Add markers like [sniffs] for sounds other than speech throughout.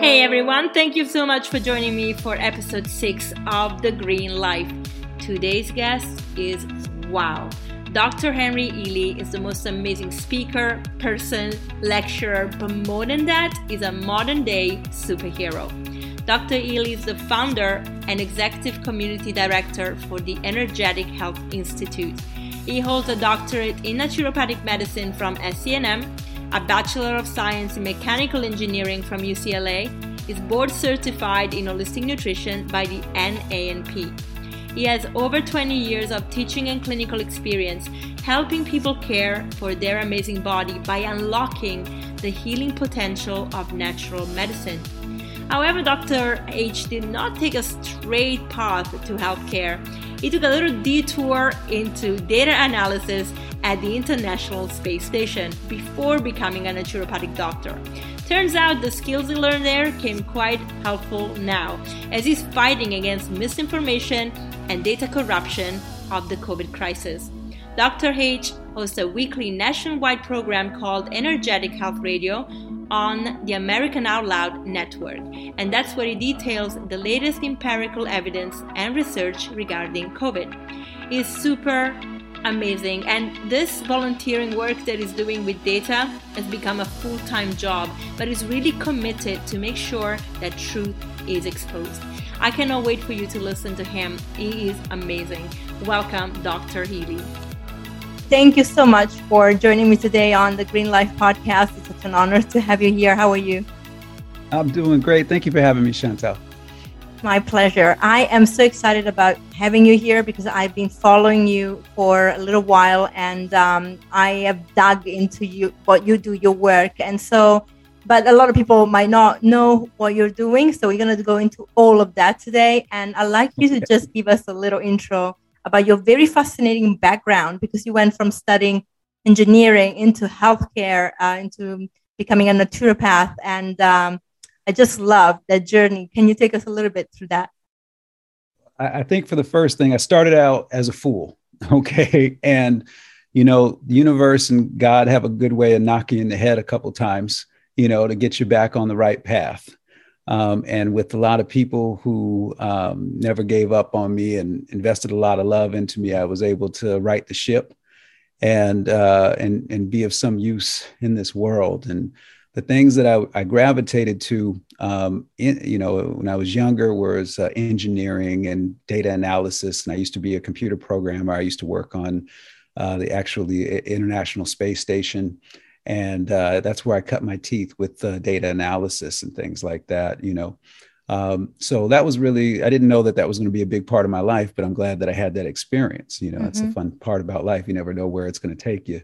Hey everyone, thank you so much for joining me for episode 6 of The Green Life. Today's guest is wow. Dr. Henry Ealy is the most amazing speaker, person, lecturer, but more than that, is a modern day superhero. Dr. Ealy is the founder and executive community director for the Energetic Health Institute. He holds a doctorate in naturopathic medicine from SCNM a Bachelor of Science in Mechanical Engineering from UCLA, is board certified in holistic nutrition by the NANP. He has over 20 years of teaching and clinical experience helping people care for their amazing body by unlocking the healing potential of natural medicine. However, Dr. H did not take a straight path to healthcare. He took a little detour into data analysis at the International Space Station before becoming a naturopathic doctor. Turns out the skills he learned there came quite helpful now, as he's fighting against misinformation and data corruption of the COVID crisis. Dr. H hosts a weekly nationwide program called Energetic Health Radio on the America Out Loud network, and that's where he details the latest empirical evidence and research regarding COVID. He's super amazing, and this volunteering work that he's doing with data has become a full time job, but he's really committed to make sure that truth is exposed. I cannot wait for you to listen to him. He is amazing. Welcome, Dr. Ealy. Thank you so much for joining me today on the Green Life podcast. It's such an honor to have you here. How are you? I'm doing great. Thank you for having me, Chantel. My pleasure. I am so excited about having you here because I've been following you for a little while and um, I have dug into you what you do, your work, and so. But a lot of people might not know what you're doing, so we're gonna go into all of that today. And I'd like you to just give us a little intro about your very fascinating background because you went from studying engineering into healthcare, uh, into becoming a naturopath. And um, I just love that journey. Can you take us a little bit through that? I think for the first thing, I started out as a fool. [laughs] Okay. And, you know, the universe and God have a good way of knocking you in the head a couple times, you know, to get you back on the right path. Um, and with a lot of people who um, never gave up on me and invested a lot of love into me, I was able to right the ship and uh, and and be of some use in this world. And the things that I, I gravitated to, um, in, you know, when I was younger, was uh, engineering and data analysis. And I used to be a computer programmer. I used to work on uh, the actually International Space Station and uh, that's where I cut my teeth with uh, data analysis and things like that. You know, um, so that was really I didn't know that that was going to be a big part of my life, but I'm glad that I had that experience. You know, mm-hmm. that's the fun part about life. You never know where it's going to take you.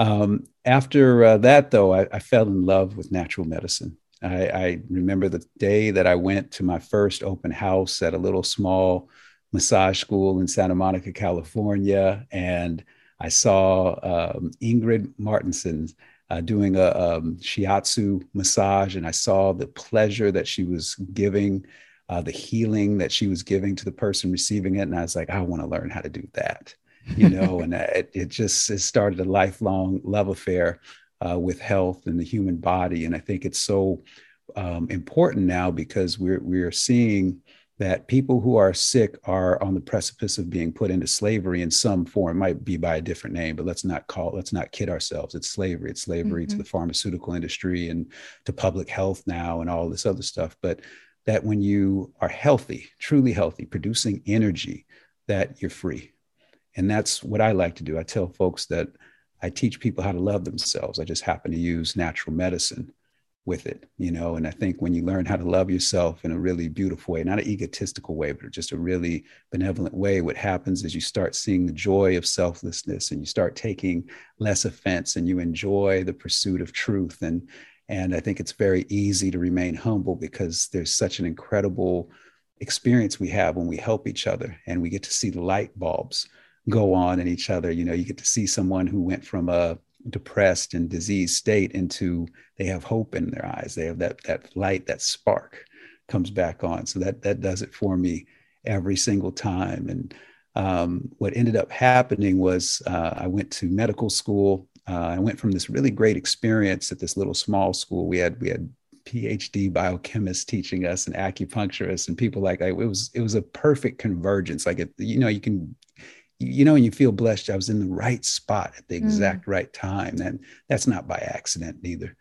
Um, after uh, that, though, I, I, fell in love with natural medicine. I, I remember the day that I went to my first open house at a little small massage school in Santa Monica, California, and I saw um, Ingrid Martinson uh, doing a um, shiatsu massage, and I saw the pleasure that she was giving, uh, the healing that she was giving to the person receiving it. And I was like, I want to learn how to do that, you know. and it, it just it started a lifelong love affair uh, with health and the human body. And I think it's so um, important now because we're we're seeing that people who are sick are on the precipice of being put into slavery in some form. It might be by a different name, but let's not call, let's not kid ourselves. It's slavery. It's slavery mm-hmm. to the pharmaceutical industry and to public health now and all this other stuff. But that when you are healthy, truly healthy, producing energy, that you're free. And that's what I like to do. I tell folks that I teach people how to love themselves. I just happen to use natural medicine with it, you know. And I think when you learn how to love yourself in a really beautiful way, not an egotistical way, but just a really benevolent way, what happens is you start seeing the joy of selflessness and you start taking less offense and you enjoy the pursuit of truth. And and I think it's very easy to remain humble because there's such an incredible experience we have when we help each other and we get to see the light bulbs go on in each other. You know, you get to see someone who went from a depressed and diseased state into they have hope in their eyes they have that that light that spark comes back on so that that does it for me every single time and um, what ended up happening was uh, i went to medical school uh, i went from this really great experience at this little small school we had we had PhD biochemists teaching us and acupuncturists and people like that. It was it was a perfect convergence. Like it, you know, you can you know, and you feel blessed. I was in the right spot at the mm. exact mm. right time. And that's not by accident either.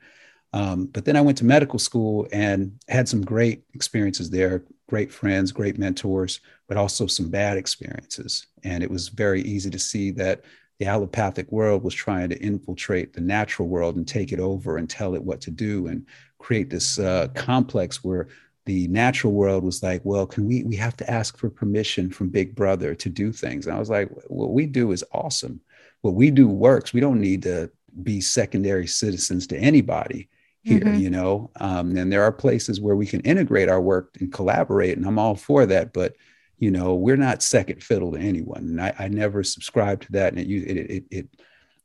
Um, but then I went to medical school and had some great experiences there, great friends, great mentors, but also some bad experiences. And it was very easy to see that the allopathic world was trying to infiltrate the natural world and take it over and tell it what to do and create this uh, complex where the natural world was like, well, can we, we have to ask for permission from Big Brother to do things. And I was like, what we do is awesome. What we do works. We don't need to be secondary citizens to anybody here, mm-hmm. you know? Um, and there are places where we can integrate our work and collaborate. And I'm all for that. But you know we're not second fiddle to anyone and i, I never subscribe to that and it, it, it, it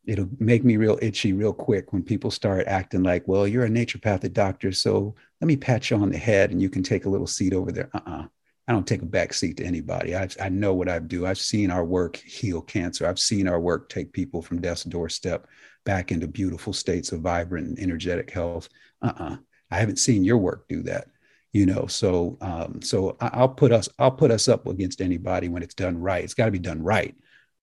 it'll make me real itchy real quick when people start acting like well you're a naturopathic doctor so let me pat you on the head and you can take a little seat over there. Uh-uh. I don't take a back seat to anybody. I i know what i do. I've seen our work heal cancer. I've seen our work take people from death's doorstep back into beautiful states of vibrant and energetic health. Uh-uh. I haven't seen your work do that you know? So um, so i'll put us i'll put us up against anybody when it's done right. It's got to be done right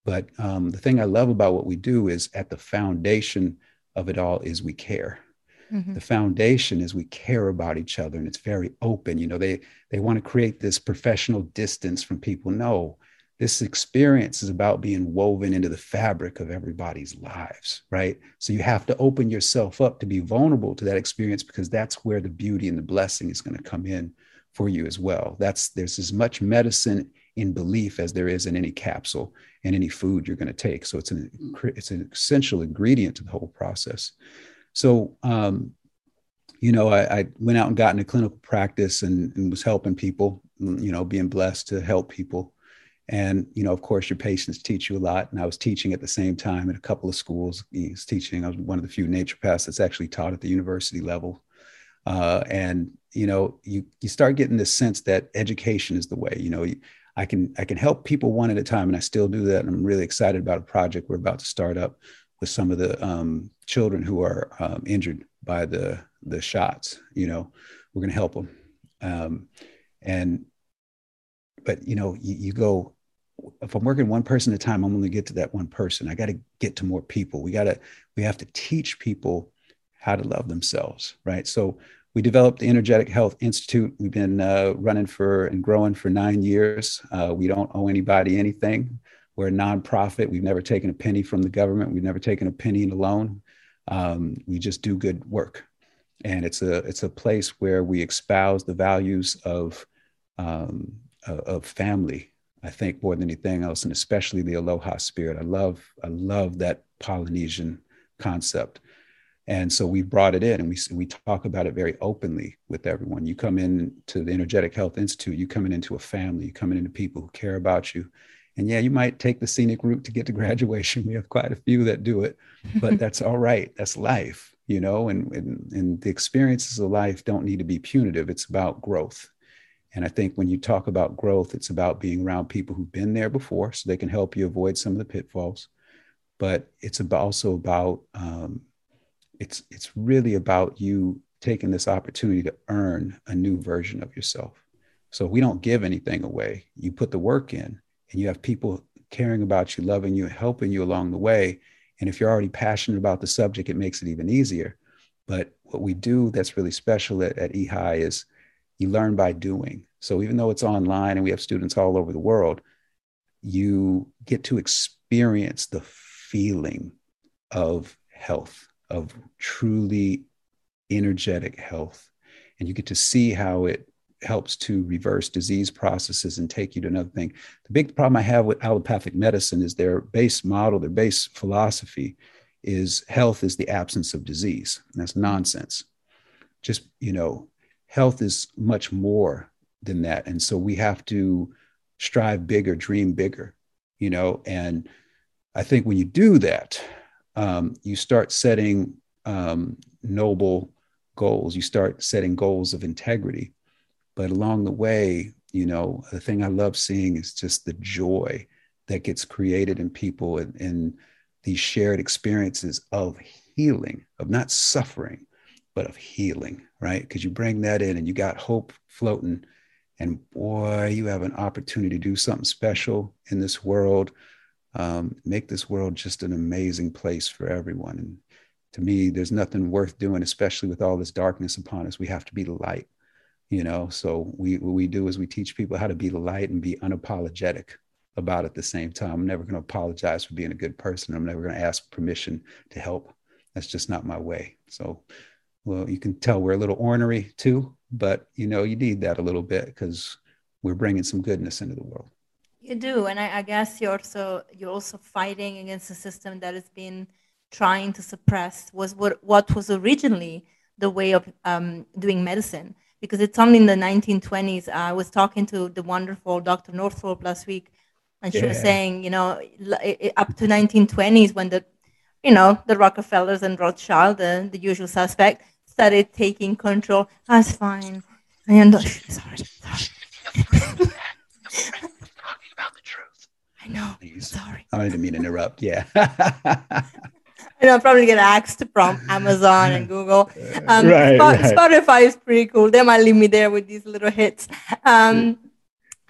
but um, the thing i love about what we do is at the foundation of it all is we care mm-hmm. the foundation is we care about each other and it's very open you know they they want to create this professional distance from people no this experience is about being woven into the fabric of everybody's lives, right? So you have to open yourself up to be vulnerable to that experience because that's where the beauty and the blessing is going to come in for you as well. That's there's as much medicine in belief as there is in any capsule and any food you're going to take. So it's an it's an essential ingredient to the whole process. So um, you know, I, I, went out and got into clinical practice and, and was helping people, you know, being blessed to help people and, you know, of course, your patients teach you a lot. And I was teaching at the same time at a couple of schools. I was teaching, I was one of the few naturopaths that's actually taught at the university level. Uh, and, you know, you, you start getting this sense that education is the way, you know, I can, I can help people one at a time. And I still do that. And I'm really excited about a project we're about to start up with some of the um, children who are um, injured by the, the shots, you know, we're going to help them. Um, and, but you know, you, you go, if I'm working one person at a time, I'm only get to that one person. I got to get to more people. We got to, we have to teach people how to love themselves, right? So we developed the Energetic Health Institute. We've been uh, running for and growing for nine years. Uh, we don't owe anybody anything. We're a nonprofit. We've never taken a penny from the government. We've never taken a penny in a loan. Um, we just do good work, and it's a it's a place where we espouse the values of um, of family I think more than anything else, and especially the aloha spirit. I love, I love that Polynesian concept. And so we brought it in and we, we talk about it very openly with everyone. You come in to the Energetic Health Institute, you coming into a family, you coming into people who care about you. And yeah, you might take the scenic route to get to [laughs] graduation. We have quite a few that do it, but [laughs] that's all right. That's life, you know, and, and, and the experiences of life don't need to be punitive. It's about growth. And I think when you talk about growth, it's about being around people who've been there before so they can help you avoid some of the pitfalls. But it's about also about, um, it's, it's really about you taking this opportunity to earn a new version of yourself. So we don't give anything away. You put the work in and you have people caring about you, loving you, helping you along the way. And if you're already passionate about the subject, it makes it even easier. But what we do that's really special at, at EHI is you learn by doing. So even though it's online and we have students all over the world, you get to experience the feeling of health, of truly energetic health. And you get to see how it helps to reverse disease processes and take you to another thing. The big problem I have with allopathic medicine is their base model, their base philosophy is health is the absence of disease. And that's nonsense. Just, you know, health is much more than that. And so we have to strive bigger, dream bigger, you know. And I think when you do that, um, you start setting um, noble goals, you start setting goals of integrity. But along the way, you know, the thing I love seeing is just the joy that gets created in people and, and these shared experiences of healing, of not suffering, but of healing, right? Because you bring that in and you got hope floating. And boy, you have an opportunity to do something special in this world, um, make this world just an amazing place for everyone. And to me, there's nothing worth doing, especially with all this darkness upon us. We have to be the light, you know. So we what we do is we teach people how to be the light and be unapologetic about it at the same time. I'm never going to apologize for being a good person. I'm never going to ask permission to help. That's just not my way. So, well, you can tell we're a little ornery too, but you know, you need that a little bit because we're bringing some goodness into the world. You do, and I, I, guess you're also you're also fighting against a system that has been trying to suppress was what what was originally the way of um, doing medicine. Because it's only in the 1920s. I was talking to the wonderful Dr. Northrup last week, and she yeah. was saying, you know, up to 1920s when the, you know, the Rockefellers and Rothschild, the, the usual suspect, started taking control. That's fine. I understand. Sorry, sorry. [laughs] Talking about the truth. I know. Please. Sorry. I didn't mean to interrupt. Yeah. you know, probably get asked from Amazon and Google. [laughs] Um, right, Sp- right. Spotify is pretty cool. They might leave me there with these little hits. Um,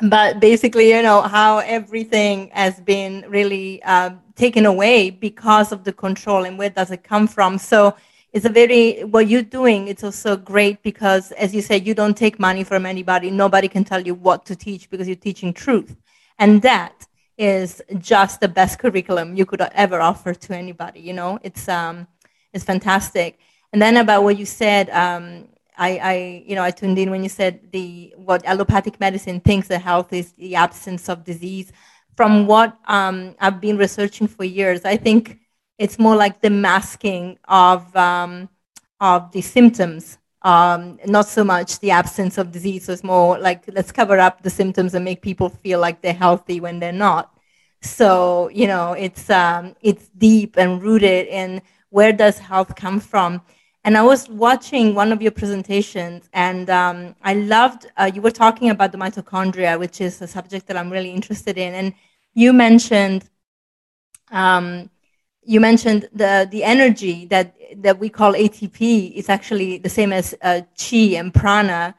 but basically, you know, how everything has been really uh, taken away because of the control and where does it come from. So it's a very, what you're doing, it's also great because, as you said, you don't take money from anybody. Nobody can tell you what to teach because you're teaching truth. And that is just the best curriculum you could ever offer to anybody. You know, it's, um, it's fantastic. And then about what you said, um, I, I, you know, I tuned in when you said the what allopathic medicine thinks that health is the absence of disease. From what um, I've been researching for years, I think it's more like the masking of um, of the symptoms, um, not so much the absence of disease. So it's more like let's cover up the symptoms and make people feel like they're healthy when they're not. So you know, it's um, it's deep and rooted in where does health come from and I was watching one of your presentations, and um, I loved uh, you were talking about the mitochondria, which is a subject that I'm really interested in. And you mentioned um, you mentioned the the energy that that we call ATP is actually the same as uh, chi and prana.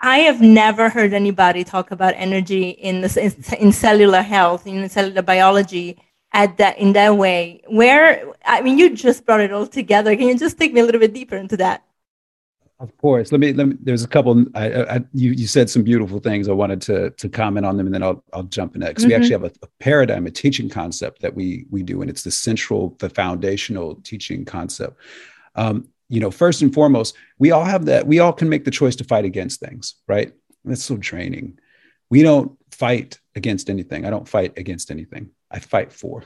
I have never heard anybody talk about energy in, this, in cellular health, in cellular biology, at that in that way. Where i mean you just brought it all together. Can you just take me a little bit deeper into that of course let me let me there's a couple I, I you you said some beautiful things i wanted to to comment on them and then i'll i'll jump in next mm-hmm. we actually have a, a, paradigm a teaching concept that we we do and it's the central the foundational teaching concept um, you know first and foremost we all have that we all can make the choice to fight against things right that's so draining we don't fight against anything i don't fight against anything I fight for.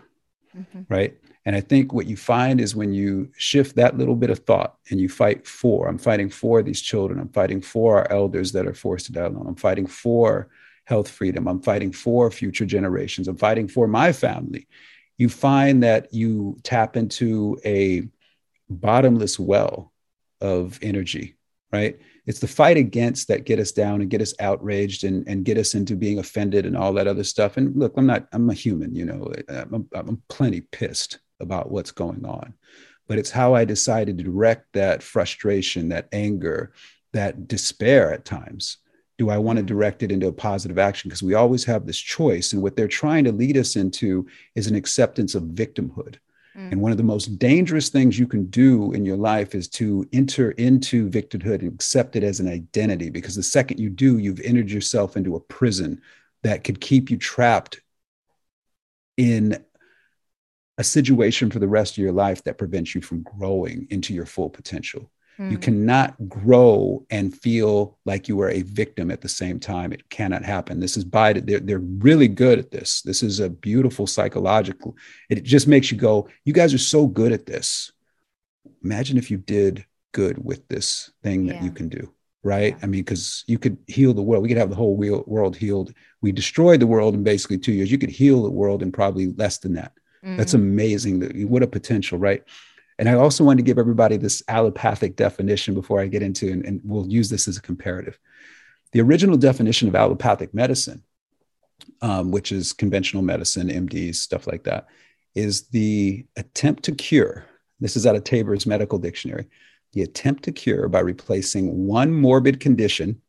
Mm-hmm. Right. And I think what you find is when you shift that little bit of thought and you fight for, I'm fighting for these children, I'm fighting for our elders that are forced to die alone, I'm fighting for health freedom, I'm fighting for future generations, I'm fighting for my family. You find that you tap into a bottomless well of energy, right? it's the fight against that get us down and get us outraged and, and get us into being offended and all that other stuff. And look, I'm not, I'm a human, you know, I'm, I'm plenty pissed about what's going on. But it's how I decided to direct that frustration, that anger, that despair at times. Do I want to direct it into a positive action? Because we always have this choice. And what they're trying to lead us into is an acceptance of victimhood Mm. And one of the most dangerous things you can do in your life is to enter into victimhood and accept it as an identity. Because the second you do, you've entered yourself into a prison that could keep you trapped in a situation for the rest of your life that prevents you from growing into your full potential. You hmm. cannot grow and feel like you are a victim at the same time. It cannot happen. This is by they're, they're really good at this. This is a beautiful psychological. It just makes you go, you guys are so good at this. Imagine if you did good with this thing that yeah. you can do, right? I mean, because you could heal the world. We could have the whole world healed. We destroyed the world in basically two years. You could heal the world in probably less than that. Mm-hmm. That's amazing. What a potential, right? And I also wanted to give everybody this allopathic definition before I get into, and, and we'll use this as a comparative. The original definition of allopathic medicine, um, which is conventional medicine, MDs, stuff like that, is the attempt to cure. This is out of Taber's medical dictionary the attempt to cure by replacing one morbid condition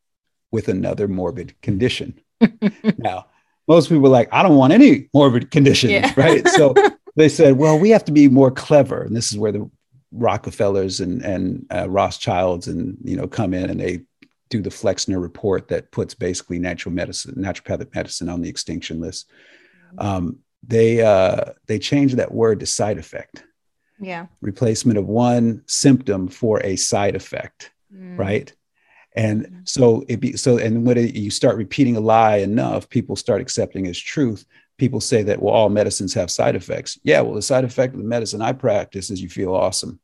with another morbid condition. [laughs] now, most people are like, I don't want any morbid conditions, yeah. right? [laughs] So they said, well, we have to be more clever. And this is where the Rockefellers and, and uh, Rothschilds and, you know, come in and they do the Flexner report that puts basically natural medicine, naturopathic medicine on the extinction list. Mm-hmm. Um, they uh, they changed that word to side effect. Yeah. Replacement of one symptom for a side effect, mm. right? And mm-hmm. so it be so, and when it, you start repeating a lie enough, people start accepting as truth. People say that well, all medicines have side effects. Yeah, well, the side effect of the medicine I practice is you feel awesome.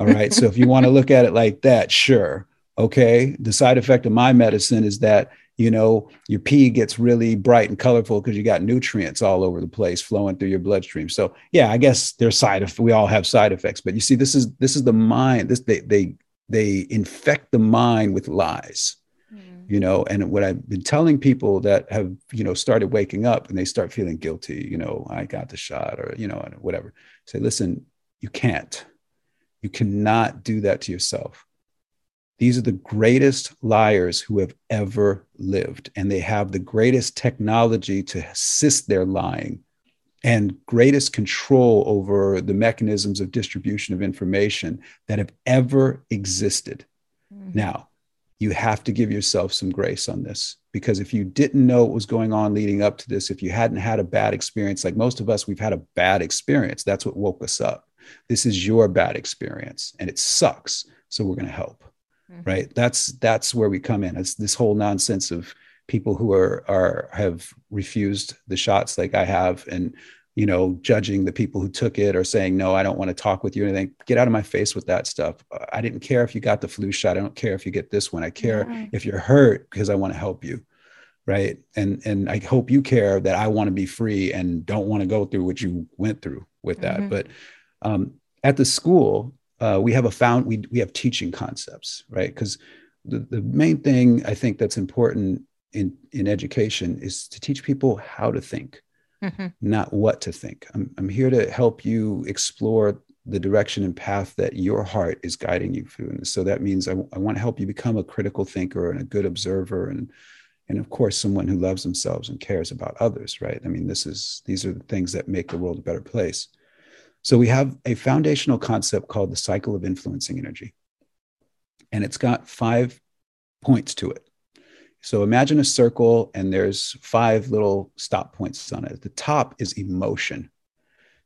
all right. So if you want to look at it like that, sure. Okay. The side effect of my medicine is that, you know, your pee gets really bright and colorful because you got nutrients all over the place flowing through your bloodstream. So yeah, I guess there's side effects. We all have side effects, but you see, this is this is the mind. This they they they infect the mind with lies. Mm. You know, and what I've been telling people that have, you know, started waking up and they start feeling guilty, you know, I got the shot or, you know, whatever. Say, listen, you can't. You cannot do that to yourself these are the greatest liars who have ever lived, and they have the greatest technology to assist their lying and greatest control over the mechanisms of distribution of information that have ever existed. Mm-hmm. Now, you have to give yourself some grace on this because if you didn't know what was going on leading up to this, if you hadn't had a bad experience, like most of us, we've had a bad experience. That's what woke us up. This is your bad experience and it sucks. So we're going to help mm-hmm. right that's that's where we come in it's this whole nonsense of people who are are have refused the shots like i have and you know judging the people who took it or saying no i don't want to talk with you or anything get out of my face with that stuff. I didn't care if you got the flu shot. I don't care if you get this one. I care yeah. if you're hurt because i want to help you right? And and i hope you care that i want to be free and don't want to go through what you went through with that. Mm-hmm. but um, at the school uh, we have a found we, we have teaching concepts right? Because the, the main thing i think that's important in in education is to teach people how to think mm-hmm. not what to think I'm, I'm here to help you explore the direction and path that your heart is guiding you through and so that means I, I want to help you become a critical thinker and a good observer and and of course someone who loves themselves and cares about others right i mean this is these are the things that make the world a better place so we have a foundational concept called the cycle of influencing energy. And it's got five points to it. So imagine a circle and there's five little stop points on it. The top is emotion.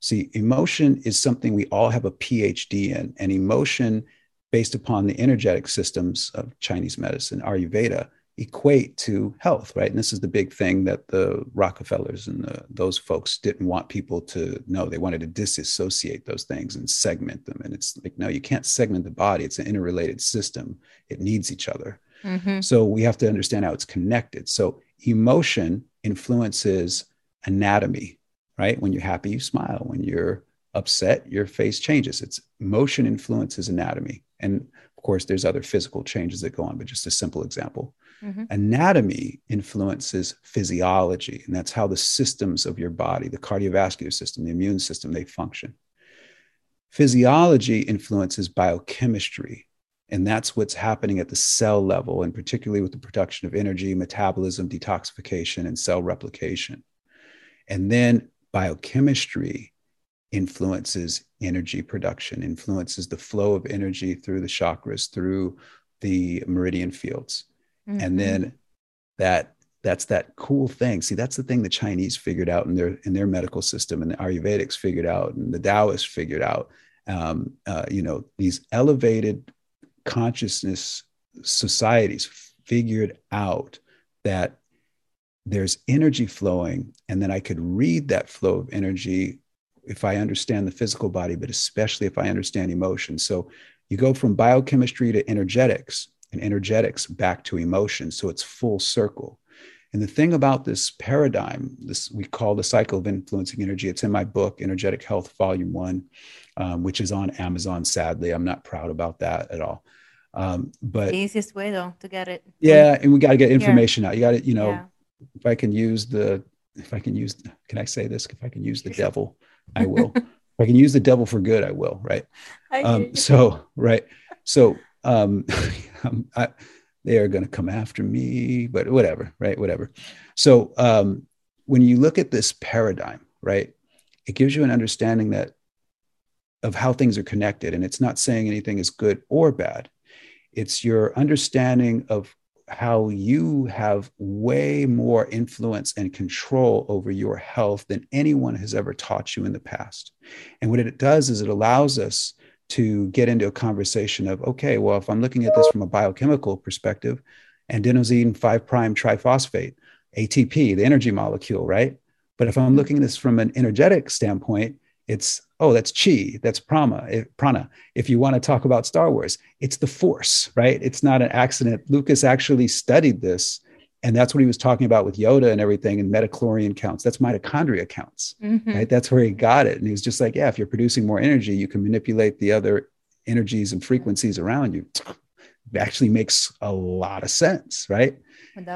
See, emotion is something we all have a PhD in, and emotion, based upon the energetic systems of Chinese medicine, Ayurveda, equate to health, right? And this is the big thing that the Rockefellers and the, those folks didn't want people to know. They wanted to disassociate those things and segment them. And it's like, no, you can't segment the body. It's an interrelated system. It needs each other. Mm-hmm. So we have to understand how it's connected. So emotion influences anatomy, right? When you're happy, you smile. When you're upset, your face changes. It's emotion influences anatomy. And of course, there's other physical changes that go on, but just a simple example. Mm-hmm. Anatomy influences physiology, and that's how the systems of your body, the cardiovascular system, the immune system, they function. Physiology influences biochemistry, and that's what's happening at the cell level, and particularly with the production of energy, metabolism, detoxification, and cell replication. And then biochemistry influences energy production, influences the flow of energy through the chakras, through the meridian fields. Mm-hmm. And then that that's that cool thing. See, that's the thing the Chinese figured out in their in their medical system, and the Ayurvedics figured out, and the Taoists figured out. Um, uh, you know, these elevated consciousness societies figured out that there's energy flowing, and then I could read that flow of energy if I understand the physical body, but especially if I understand emotion. So you go from biochemistry to energetics, and energetics back to emotion. So it's full circle. And the thing about this paradigm, this we call the cycle of influencing energy. It's in my book, Energetic Health, Volume One, um, which is on Amazon. Sadly, I'm not proud about that at all. Um, but the easiest way though to get it. Yeah, and we got to get information out. You got to, you know, yeah. if I can use the, if I can use, can I say this? If I can use the [laughs] devil, I will. if I can use the devil for good, I will. Right. I um, so right So um, [laughs] I, they are going to come after me, but whatever, right? Whatever. So um, when you look at this paradigm, right, it gives you an understanding that of how things are connected, and it's not saying anything is good or bad. It's your understanding of how you have way more influence and control over your health than anyone has ever taught you in the past. And what it does is it allows us to get into a conversation of okay, well, if I'm looking at this from a biochemical perspective, adenosine 5 prime triphosphate, ATP, the energy molecule, right? But if I'm mm-hmm. looking at this from an energetic standpoint, it's oh, that's chi, that's prana. Prana. If you want to talk about Star Wars, it's the force, right? It's not an accident. Lucas actually studied this and that's what he was talking about with Yoda and everything and midi-chlorian counts. That's mitochondria counts, mm-hmm. right? That's where he got it. And he was just like, yeah, if you're producing more energy, you can manipulate the other energies and frequencies around you. It actually makes a lot of sense, right?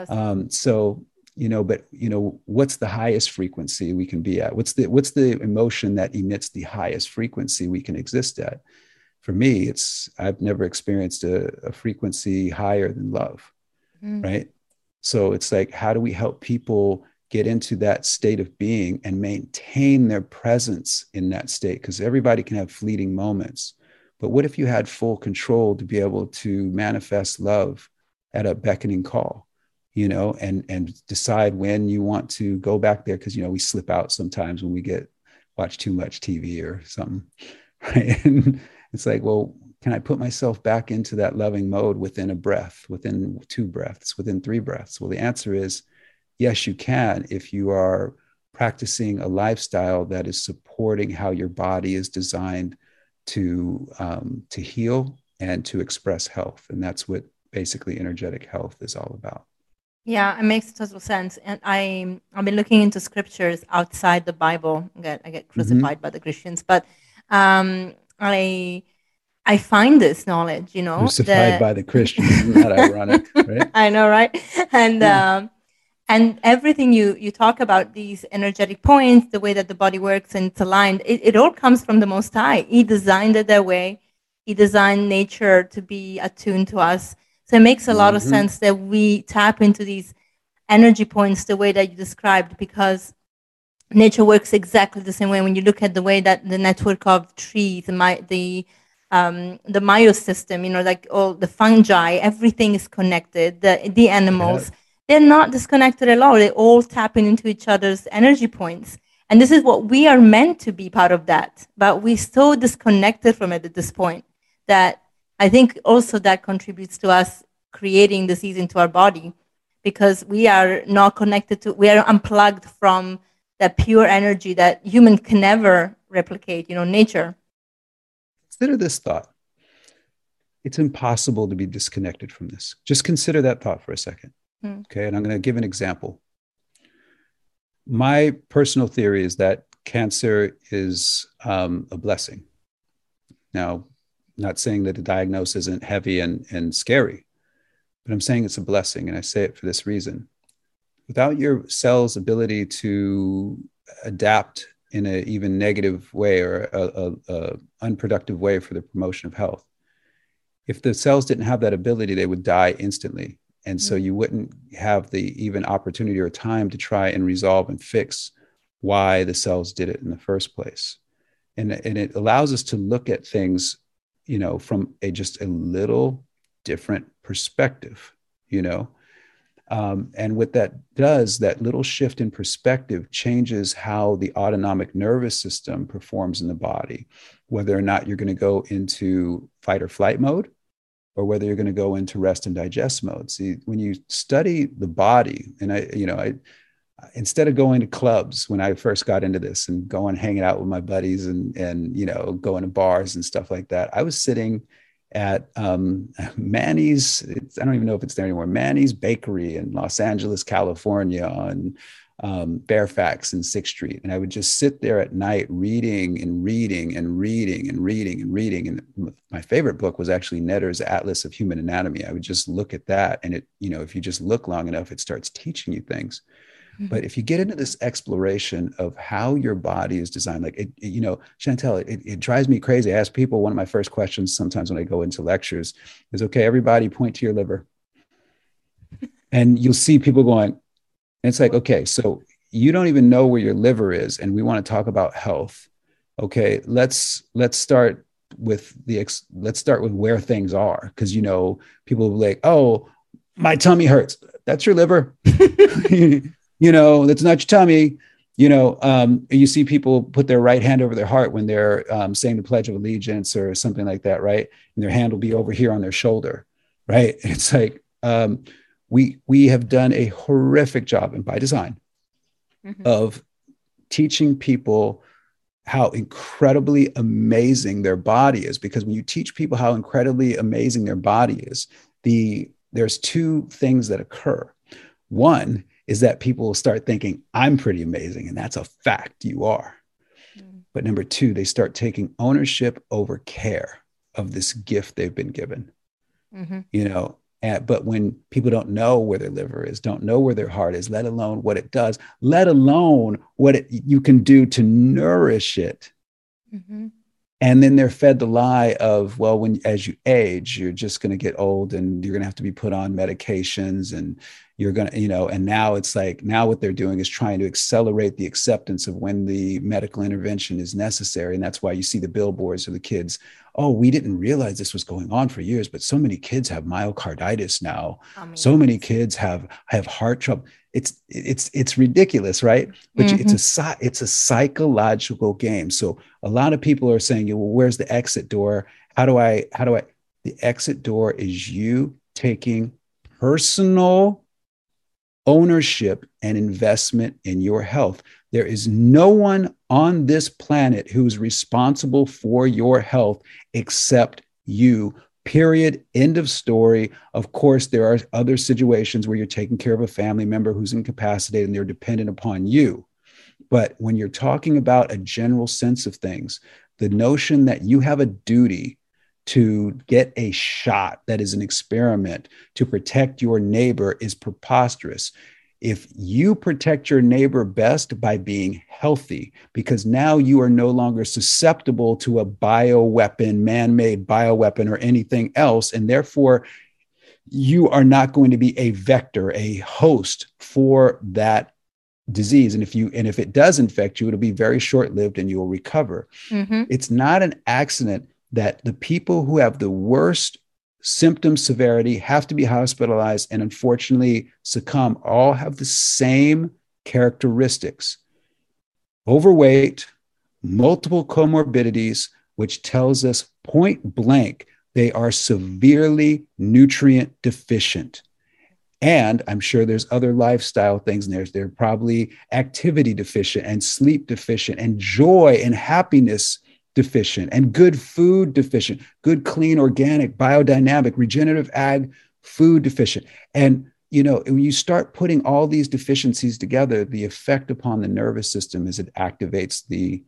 Um, so, you know, but you know, what's the highest frequency we can be at? What's the what's the emotion that emits the highest frequency we can exist at? For me, it's I've never experienced a, a frequency higher than love, mm. right? So it's like, how do we help people get into that state of being and maintain their presence in that state? Because everybody can have fleeting moments. But what if you had full control to be able to manifest love at a beckoning call, you know, and and decide when you want to go back there? Because you know we slip out sometimes when we get watch too much TV or something, [laughs] right? And it's like, well, can I put myself back into that loving mode within a breath, within two breaths, within three breaths? Well, the answer is yes, you can if you are practicing a lifestyle that is supporting how your body is designed to um, to heal and to express health, and that's what basically energetic health is all about. Yeah, it makes total sense. And I I've been looking into scriptures outside the Bible. I get I get mm-hmm. crucified mm-hmm. by the Christians, but um, I I find this knowledge, you know, crucified that... by the Christians. Isn't that [laughs] ironic, right? [laughs] I know, right? And yeah. um, and everything you you talk about these energetic points, the way that the body works and it's aligned, it, it all comes from the Most High. He designed it that way. He designed nature to be attuned to us. So it makes a lot mm-hmm. of sense that we tap into these energy points the way that you described because nature works exactly the same way. When you look at the way that the network of trees, the, the um, the myosystem, you know, like all the fungi, everything is connected. The the animals, yeah. they're not disconnected at all. They're all tapping into each other's energy points. And this is what we are meant to be part of that. But we're so disconnected from it at this point that I think also that contributes to us creating disease into our body because we are not connected to, we are unplugged from that pure energy that human can never replicate, you know, nature. Consider this thought. It's impossible to be disconnected from this. Just consider that thought for a second. Mm. Okay. And I'm going to give an example. My personal theory is that cancer is um, a blessing. Now, not saying that the diagnosis isn't heavy and, and scary, but I'm saying it's a blessing. And I say it for this reason. Without your cell's ability to adapt in an even negative way or a, a, a, unproductive way for the promotion of health. If the cells didn't have that ability, they would die instantly. And so mm-hmm. you wouldn't have the even opportunity or time to try and resolve and fix why the cells did it in the first place. And, and it allows us to look at things, you know, from a just a little different perspective, you know. Um, and what that does, that little shift in perspective changes how the autonomic nervous system performs in the body, whether or not you're going to go into fight or flight mode or whether you're going to go into rest and digest mode. See, when you study the body, and I, you know, I, instead of going to clubs when I first got into this and going hanging out with my buddies and and you know going to bars and stuff like that, I was sitting at um, [laughs] Manny's. I don't even know if it's there anymore. Manny's Bakery in Los Angeles, California, on um, Fairfax and Sixth Street, and I would just sit there at night reading and reading and reading and reading and reading. And my favorite book was actually Netter's Atlas of Human Anatomy. I would just look at that, and it, you know, if you just look long enough, it starts teaching you things. Mm-hmm. But if you get into this exploration of how your body is designed, like it, you know, Chantel, it, it drives me crazy. I ask people one of my first questions sometimes when I go into lectures is, okay, everybody point to your liver. and you'll see people going, and it's like, okay, so you don't even know where your liver is, and we want to talk about health. Okay, let's let's start with the ex- let's start with where things are because you know people will be like, oh, my tummy hurts. That's your liver. you [laughs] [laughs] [laughs] know, that's not your tummy. You know, um, you see people put their right hand over their heart when they're um, saying the Pledge of Allegiance or something like that, right? And their hand will be over here on their shoulder, right? [laughs] It's like um, we we have done a horrific job, and by design, mm-hmm. of teaching people how incredibly amazing their body is. Because when you teach people how incredibly amazing their body is, the there's two things that occur. One is that people will start thinking, I'm pretty amazing. And that's a fact, you are. Mm. But number two, they start taking ownership over care of this gift they've been given. Mm-hmm. You know, and, but when people don't know where their liver is, don't know where their heart is, let alone what it does, let alone what it, you can do to nourish it, mm-hmm and then they're fed the lie of well when as you age you're just going to get old and you're going to have to be put on medications and you're going to you know and now it's like now what they're doing is trying to accelerate the acceptance of when the medical intervention is necessary. And that's why you see the billboards of the kids oh we didn't realize this was going on for years but so many kids have myocarditis now. So many kids have have heart trouble. It's it's it's ridiculous right? But mm-hmm. it's a it's a psychological game. So a lot of people are saying "You well where's the exit door? How do i how do i the exit door is you taking personal ownership and investment in your health. There is no one on this planet who's responsible for your health except you. Period. End of story. Of course there are other situations where you're taking care of a family member who's incapacitated and they're dependent upon you. But when you're talking about a general sense of things the notion that you have a duty to get a shot that is an experiment to protect your neighbor is preposterous if you protect your neighbor best by being healthy, because now you are no longer susceptible to a bioweapon, man made bioweapon, or anything else. And therefore, you are not going to be a vector, a host for that disease and if you and if it does infect you it'll be very short lived and you will recover mm-hmm. it's not an accident that the people who have the worst symptom severity, have to be hospitalized, and unfortunately succumb all have the same characteristics overweight, multiple comorbidities, which tells us point blank they are severely nutrient deficient. And I'm sure there's other lifestyle things. And there's they're probably activity deficient and sleep deficient and joy and happiness deficient and good food deficient, good, clean, organic, biodynamic, regenerative ag food deficient. And you know, when you start putting all these deficiencies together, the effect upon the nervous system is it activates the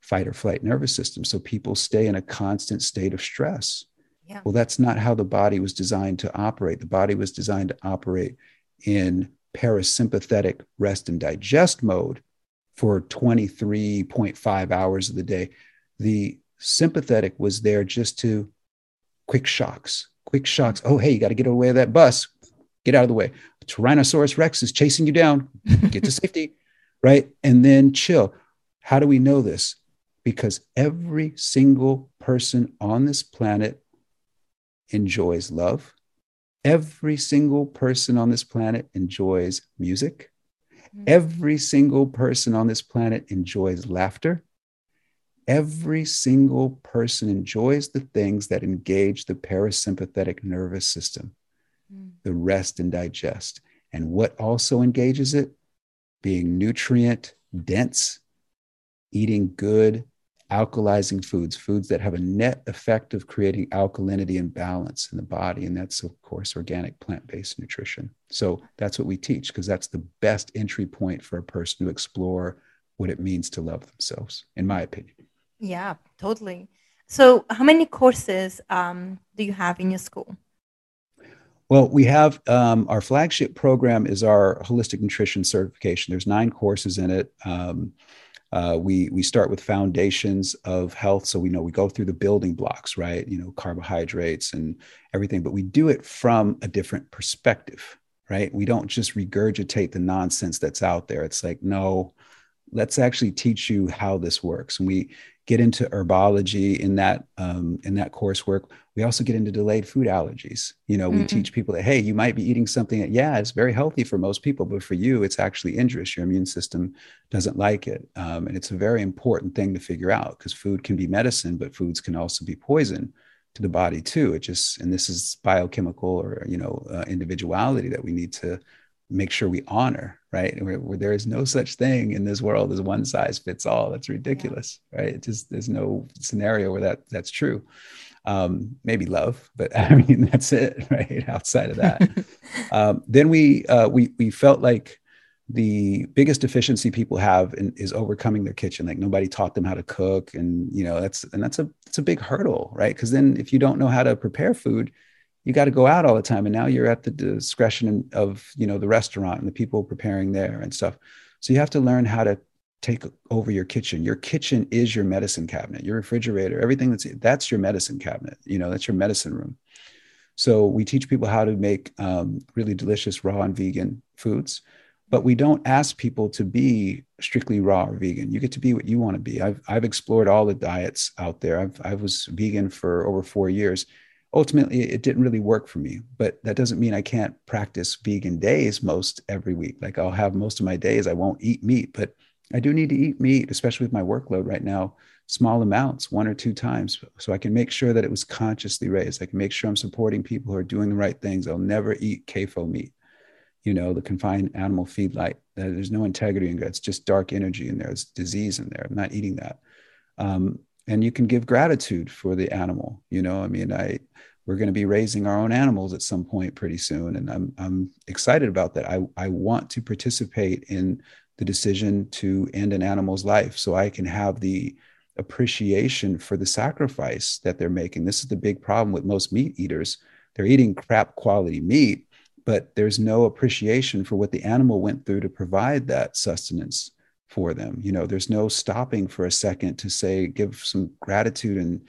fight or flight nervous system. So people stay in a constant state of stress. Yeah. Well, that's not how the body was designed to operate. The body was designed to operate in parasympathetic rest and digest mode for 23.5 hours of the day the sympathetic was there just to quick shocks, quick shocks. Oh, hey, you got to get away of that bus. Get out of the way. Tyrannosaurus Rex is chasing you down. Get to [laughs] safety, right? And then chill. How do we know this? Because every single person on this planet enjoys love. Every single person on this planet enjoys music. Mm-hmm. Every single person on this planet enjoys laughter every single person enjoys the things that engage the parasympathetic nervous system, mm. the rest and digest. And what also engages it? Being nutrient dense, eating good, alkalizing foods, foods that have a net effect of creating alkalinity and balance in the body. And that's, of course, organic plant based nutrition. So that's what we teach because that's the best entry point for a person to explore what it means to love themselves, in my opinion. Yeah, totally. So, how many courses um, do you have in your school? Well, we have um, our flagship program is our holistic nutrition certification. There's nine courses in it. Um, uh, we we start with foundations of health, so we know we go through the building blocks, right? You know, carbohydrates and everything, but we do it from a different perspective, right? We don't just regurgitate the nonsense that's out there. It's like, no, let's actually teach you how this works. And we get into herbology in that um, in that coursework. We also get into delayed food allergies. You know, we mm-hmm. teach people that hey, you might be eating something that yeah, it's very healthy for most people, but for you, it's actually injurious. Your immune system doesn't like it, um, and it's a very important thing to figure out because food can be medicine, but foods can also be poison to the body too. It just and this is biochemical or you know uh, individuality that we need to make sure we honor, right? Where, where, there is no such thing in this world as one size fits all. That's ridiculous, right? It just there's no scenario where that that's true. Um, maybe love, but [laughs] I mean that's it, [laughs] right? Outside of that, [laughs] um, then we uh, we we felt like the biggest deficiency people have in, is overcoming their kitchen. Like nobody taught them how to cook, and you know that's and that's a it's a big hurdle, right? Because then if you don't know how to prepare food, you got to go out all the time and now you're at the discretion of you know the restaurant and the people preparing there and stuff. So you have to learn how to take over your kitchen. Your kitchen is your medicine cabinet your refrigerator everything that's that's your medicine cabinet you know that's your medicine room. So we teach people how to make um, really delicious raw and vegan foods but we don't ask people to be strictly raw or vegan. You get to be what you want to be. I've, I've explored all the diets out there. I've, i was vegan for over four years ultimately it didn't really work for me but that doesn't mean i can't practice vegan days most every week. Like i'll have most of my days i won't eat meat but i do need to eat meat especially with my workload right now small amounts one or two times so i can make sure that it was consciously raised. I can make sure i'm supporting people who are doing the right things. I'll never eat CAFO meat you know the confined animal feedlot. There's no integrity in it it's just dark energy in there. It's disease in there. I'm not eating that. Um, and you can give gratitude for the animal you know? I mean i we're going to be raising our own animals at some point pretty soon and i'm i'm excited about that. I i want to participate in the decision to end an animal's life so i can have the appreciation for the sacrifice that they're making. This is the big problem with most meat eaters. They're eating crap quality meat but there's no appreciation for what the animal went through to provide that sustenance for them. You know, there's no stopping for a second to say, give some gratitude and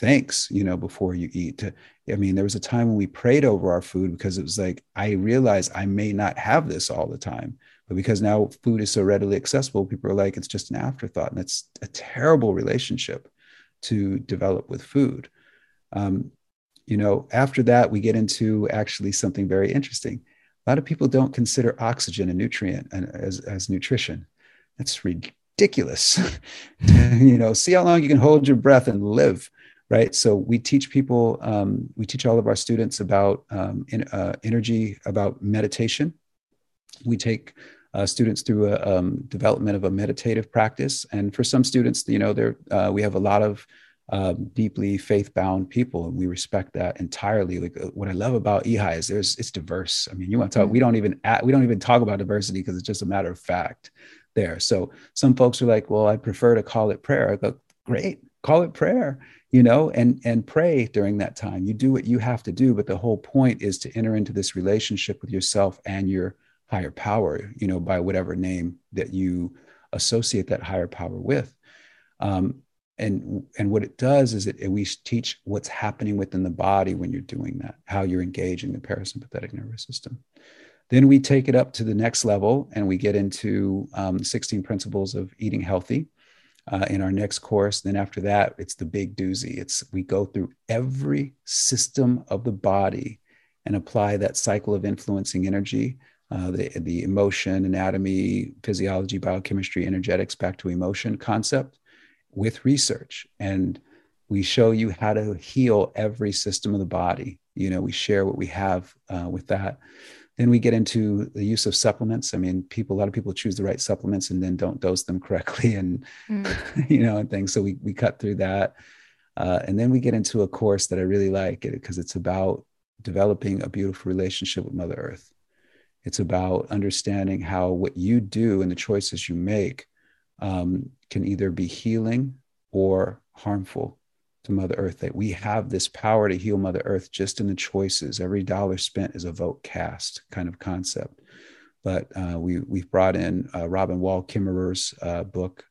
thanks, you know, before you eat. To, I mean, there was a time when we prayed over our food because it was like, I realize I may not have this all the time. But because now food is so readily accessible, people are like, it's just an afterthought. And it's a terrible relationship to develop with food. Um, you know, after that, we get into actually something very interesting. A lot of people don't consider oxygen a nutrient and as, as nutrition. That's ridiculous. [laughs] you know, see how long you can hold your breath and live, right? So we teach people, um, we teach all of our students about um, in, uh, energy, about meditation. We take uh, students through a um, development of a meditative practice, and for some students, you know, there uh, we have a lot of um, deeply faith-bound people, and we respect that entirely. Like uh, what I love about EHI is there's it's diverse. I mean, you want to talk? Mm-hmm. We don't even we don't even talk about diversity because it's just a matter of fact there. So some folks are like, well, I prefer to call it prayer. I go, great, call it prayer, you know, and and pray during that time. You do what you have to do, but the whole point is to enter into this relationship with yourself and your higher power, you know, by whatever name that you associate that higher power with. Um, and and what it does is it, we teach what's happening within the body when you're doing that, how you're engaging the parasympathetic nervous system. Then we take it up to the next level and we get into um, 16 principles of eating healthy uh, in our next course. Then after that, it's the big doozy. It's we go through every system of the body and apply that cycle of influencing energy, uh, the, the emotion, anatomy, physiology, biochemistry, energetics, back to emotion concept with research. And we show you how to heal every system of the body. You know, we share what we have uh, with that. Then we get into the use of supplements. I mean, people, a lot of people choose the right supplements and then don't dose them [laughs] correctly and, mm. [laughs] you know, and things. So we, we cut through that. Uh, and then we get into a course that I really like because it's about developing a beautiful relationship with Mother Earth. It's about understanding how what you do and the choices you make um, can either be healing or harmful to Mother Earth, that we have this power to heal Mother Earth just in the choices. Every dollar spent is a vote cast kind of concept. But uh, we, we've brought in uh, Robin Wall Kimmerer's uh, book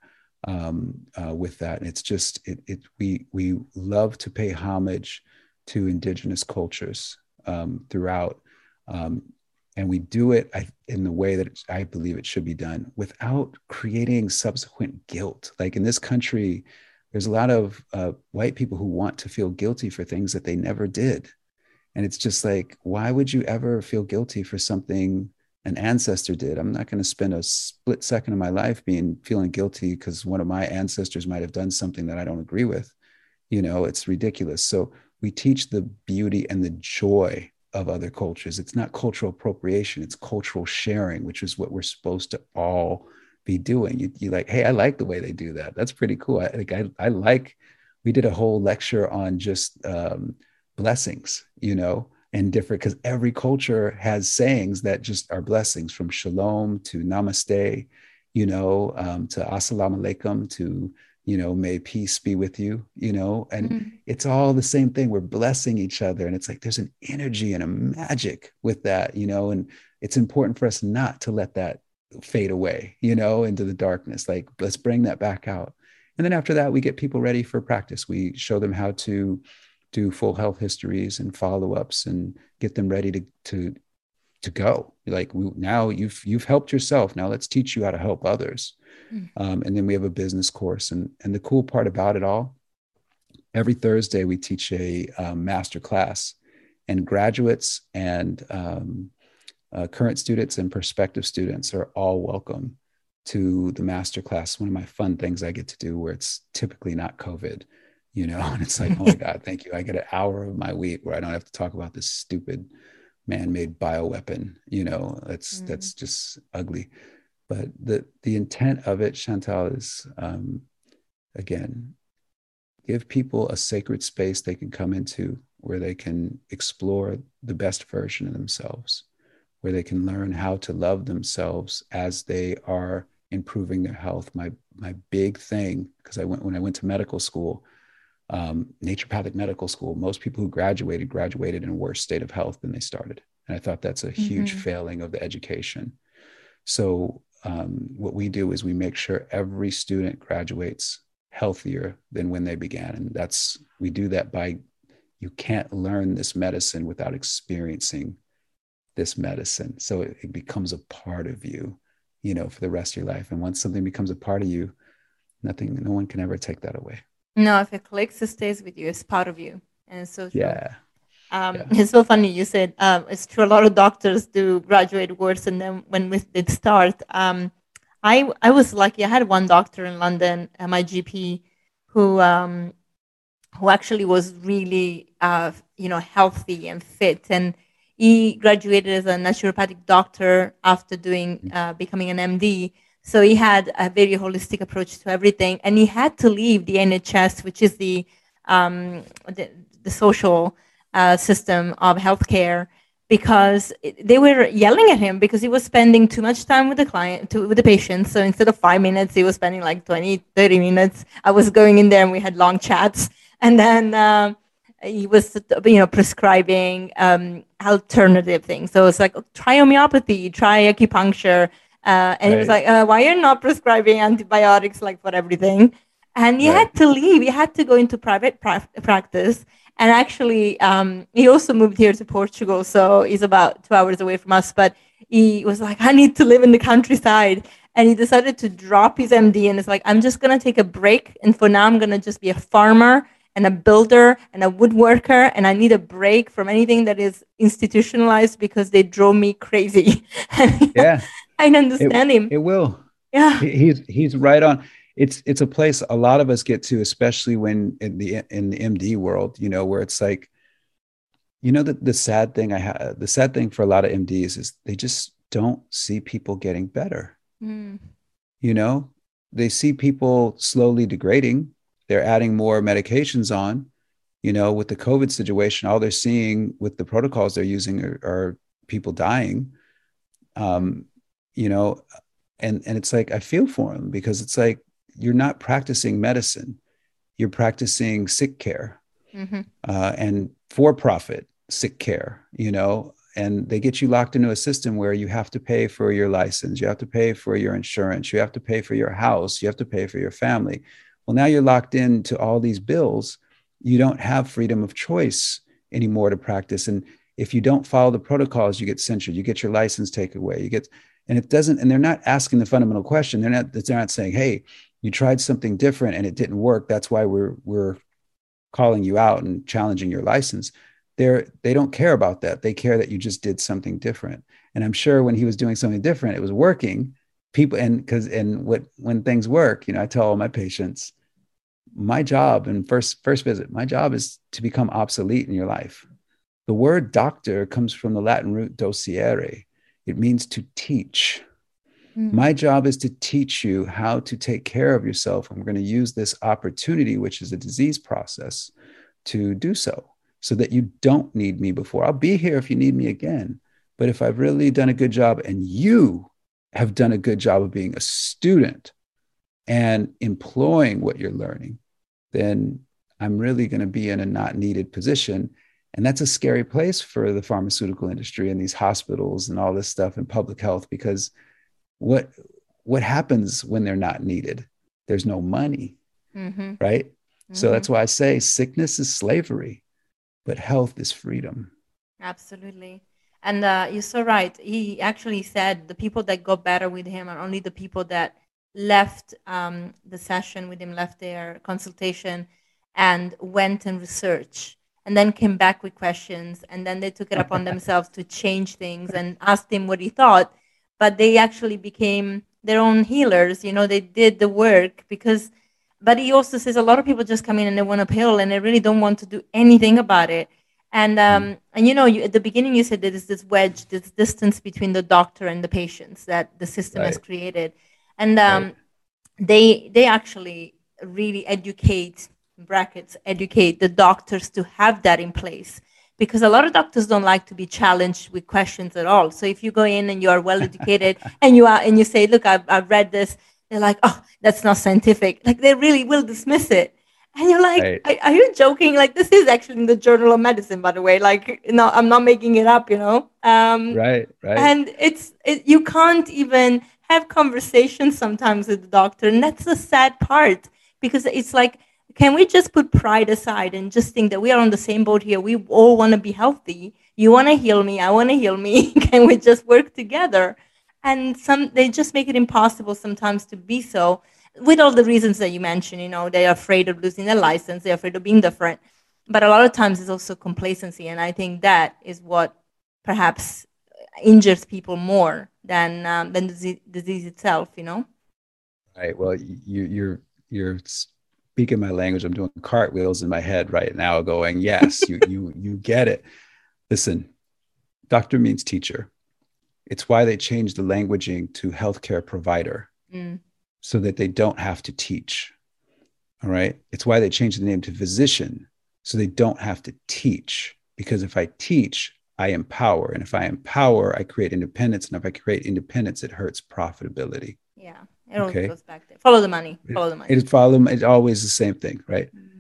um, uh, with that. And it's just, it, it, we, we love to pay homage to indigenous cultures um, throughout. Um, and we do it in the way that I believe it should be done without creating subsequent guilt. Like in this country, there's a lot of uh, white people who want to feel guilty for things that they never did. And it's just like, why would you ever feel guilty for something an ancestor did? I'm not going to spend a split second of my life being feeling guilty because one of my ancestors might have done something that I don't agree with. You know, it's ridiculous. So we teach the beauty and the joy of other cultures. It's not cultural appropriation, it's cultural sharing, which is what we're supposed to all be doing. You, you like, hey, I like the way they do that. That's pretty cool. I like, I, I like, we did a whole lecture on just um, blessings, you know, and different, because every culture has sayings that just are blessings from shalom to namaste, you know, um, to assalamu alaikum to you know may peace be with you you know and mm-hmm. it's all the same thing we're blessing each other and it's like there's an energy and a magic with that you know and it's important for us not to let that fade away you know into the darkness. Like let's bring that back out. And then after that we get people ready for practice. We show them how to do full health histories and follow-ups and get them ready to to to go. Like we, now you've you've helped yourself. Now let's teach you how to help others. Mm. Um, and then we have a business course. And, and the cool part about it all, every Thursday we teach a um, master class, and graduates and um, uh, current students and prospective students are all welcome to the master class. One of my fun things I get to do where it's typically not COVID, you know, [laughs] and it's like, oh my [laughs] God, thank you. I get an hour of my week where I don't have to talk about this stupid man-made bioweapon, you know, that's mm. that's just ugly but the the intent of it chantal is um, again give people a sacred space they can come into where they can explore the best version of themselves where they can learn how to love themselves as they are improving their health. My my big thing because i went when i went to medical school um, naturopathic medical school most people who graduated graduated in a worse state of health than they started. And i thought that's a huge mm-hmm. failing of the education. So um, what we do is we make sure every student graduates healthier than when they began. And that's we do that by you can't learn this medicine without experiencing this medicine. So it, it, becomes a part of you you know for the rest of your life. And once something becomes a part of you nothing no one can ever take that away. No if it clicks it stays with you. It's part of you. And so yeah. Um, yeah. It's so funny you said um, it's true. A lot of doctors do graduate worse, and then when we did start, um, I I was lucky. I had one doctor in London, uh, my GP, who um, who actually was really uh, you know healthy and fit, and he graduated as a naturopathic doctor after doing uh, becoming an MD. So he had a very holistic approach to everything, and he had to leave the NHS, which is the um, the, the social uh, system of healthcare because they were yelling at him because he was spending too much time with the client to, with the patient so instead of five minutes he was spending like 20 30 minutes. I was going in there and we had long chats. And then uh, he was you know prescribing um, alternative things so it's like try homeopathy try acupuncture uh, and right. he was like uh, why are you not prescribing antibiotics like for everything and he right. had to leave he had to go into private pra- practice and actually, um, he also moved here to Portugal, so he's about two hours away from us. But he was like, I need to live in the countryside. And he decided to drop his MD and it's like, I'm just going to take a break. And for now, I'm going to just be a farmer and a builder and a woodworker. And I need a break from anything that is institutionalized because they drove me crazy. [laughs] yeah. I understand it, him. It will. Yeah. He's, he's right on it's it's a place a lot of us get to especially when in the in the md world you know where it's like you know the, the sad thing i have the sad thing for a lot of mds is they just don't see people getting better mm. you know they see people slowly degrading they're adding more medications on you know with the covid situation all they're seeing with the protocols they're using are, are people dying um you know and and it's like i feel for them because it's like you're not practicing medicine you're practicing sick care mm-hmm. uh, and for profit sick care, you know, and they get you locked into a system where you have to pay for your license, you have to pay for your insurance, you have to pay for your house, you have to pay for your family. Well, now you're locked into all these bills. You don't have freedom of choice anymore to practice. And if you don't follow the protocols, you get censured, you get your license taken away, you get, and it doesn't, and they're not asking the fundamental question. They're not, they're not saying, hey, you tried something different and it didn't work. That's why we're, we're calling you out and challenging your license they're they don't care about that they care that you just did something different and i'm sure when he was doing something different it was working people and because and what when things work you know i tell all my patients my job and first first visit my job is to become obsolete in your life the word doctor comes from the latin root docere it means to teach mm. my job is to teach you how to take care of yourself and we're going to use this opportunity which is a disease process to do so so that you don't need me before. I'll be here if you need me again. But if I've really done a good job and you have done a good job of being a student and employing what you're learning, then I'm really going to be in a not needed position. And that's a scary place for the pharmaceutical industry and these hospitals and all this stuff in public health because what what happens when they're not needed? There's no money, mm-hmm. right? Mm-hmm. So that's why I say sickness is slavery but health is freedom. Absolutely. And uh, you're so right. He actually said the people that got better with him are only the people that left um, the session with him, left their consultation, and went and research, and then came back with questions, and then they took it upon [laughs] themselves to change things and asked him what he thought. But they actually became their own healers. You know, they did the work because but he also says a lot of people just come in and they want a pill and they really don't want to do anything about it and um, and you know you, at the beginning you said there's this wedge this distance between the doctor and the patients that the system right. has created and um, right. they they actually really educate brackets educate the doctors to have that in place because a lot of doctors don't like to be challenged with questions at all so if you go in and you are well educated [laughs] and you are and you say look I've, I've read this they're like, oh, that's not scientific. Like they really will dismiss it. And you're like, right. are, are, you joking? Like this is actually in the Journal of Medicine, by the way. Like, no, I'm not making it up, you know? Um, right, right. And it's, it, you can't even have conversations sometimes with the doctor. And that's the sad part because it's like, can we just put pride aside and just think that we are on the same boat here? We all want to be healthy. You want to heal me. I want to heal me. [laughs] can we just work together? and some they just make it impossible sometimes to be so with all the reasons that you mentioned you know they're afraid of losing their license they're afraid of being different. But a lot of times it's also complacency and i think that is what perhaps injures people more than um, than the disease itself you know? Right. Well you you're you're speaking my language. I'm doing cartwheels in my head right now going yes you you you get it. Listen doctor means teacher. It's why they changed the languaging to healthcare provider. Mm. So that they don't have to teach. All right. It's why they changed the name to physician so they don't have to teach. Because if I teach, I empower. And if I empower, I create independence. And if I create independence, it hurts profitability. Yeah. It okay. goes back there. Follow the money. Follow the money. It, it follow it's always the same thing, right? Mm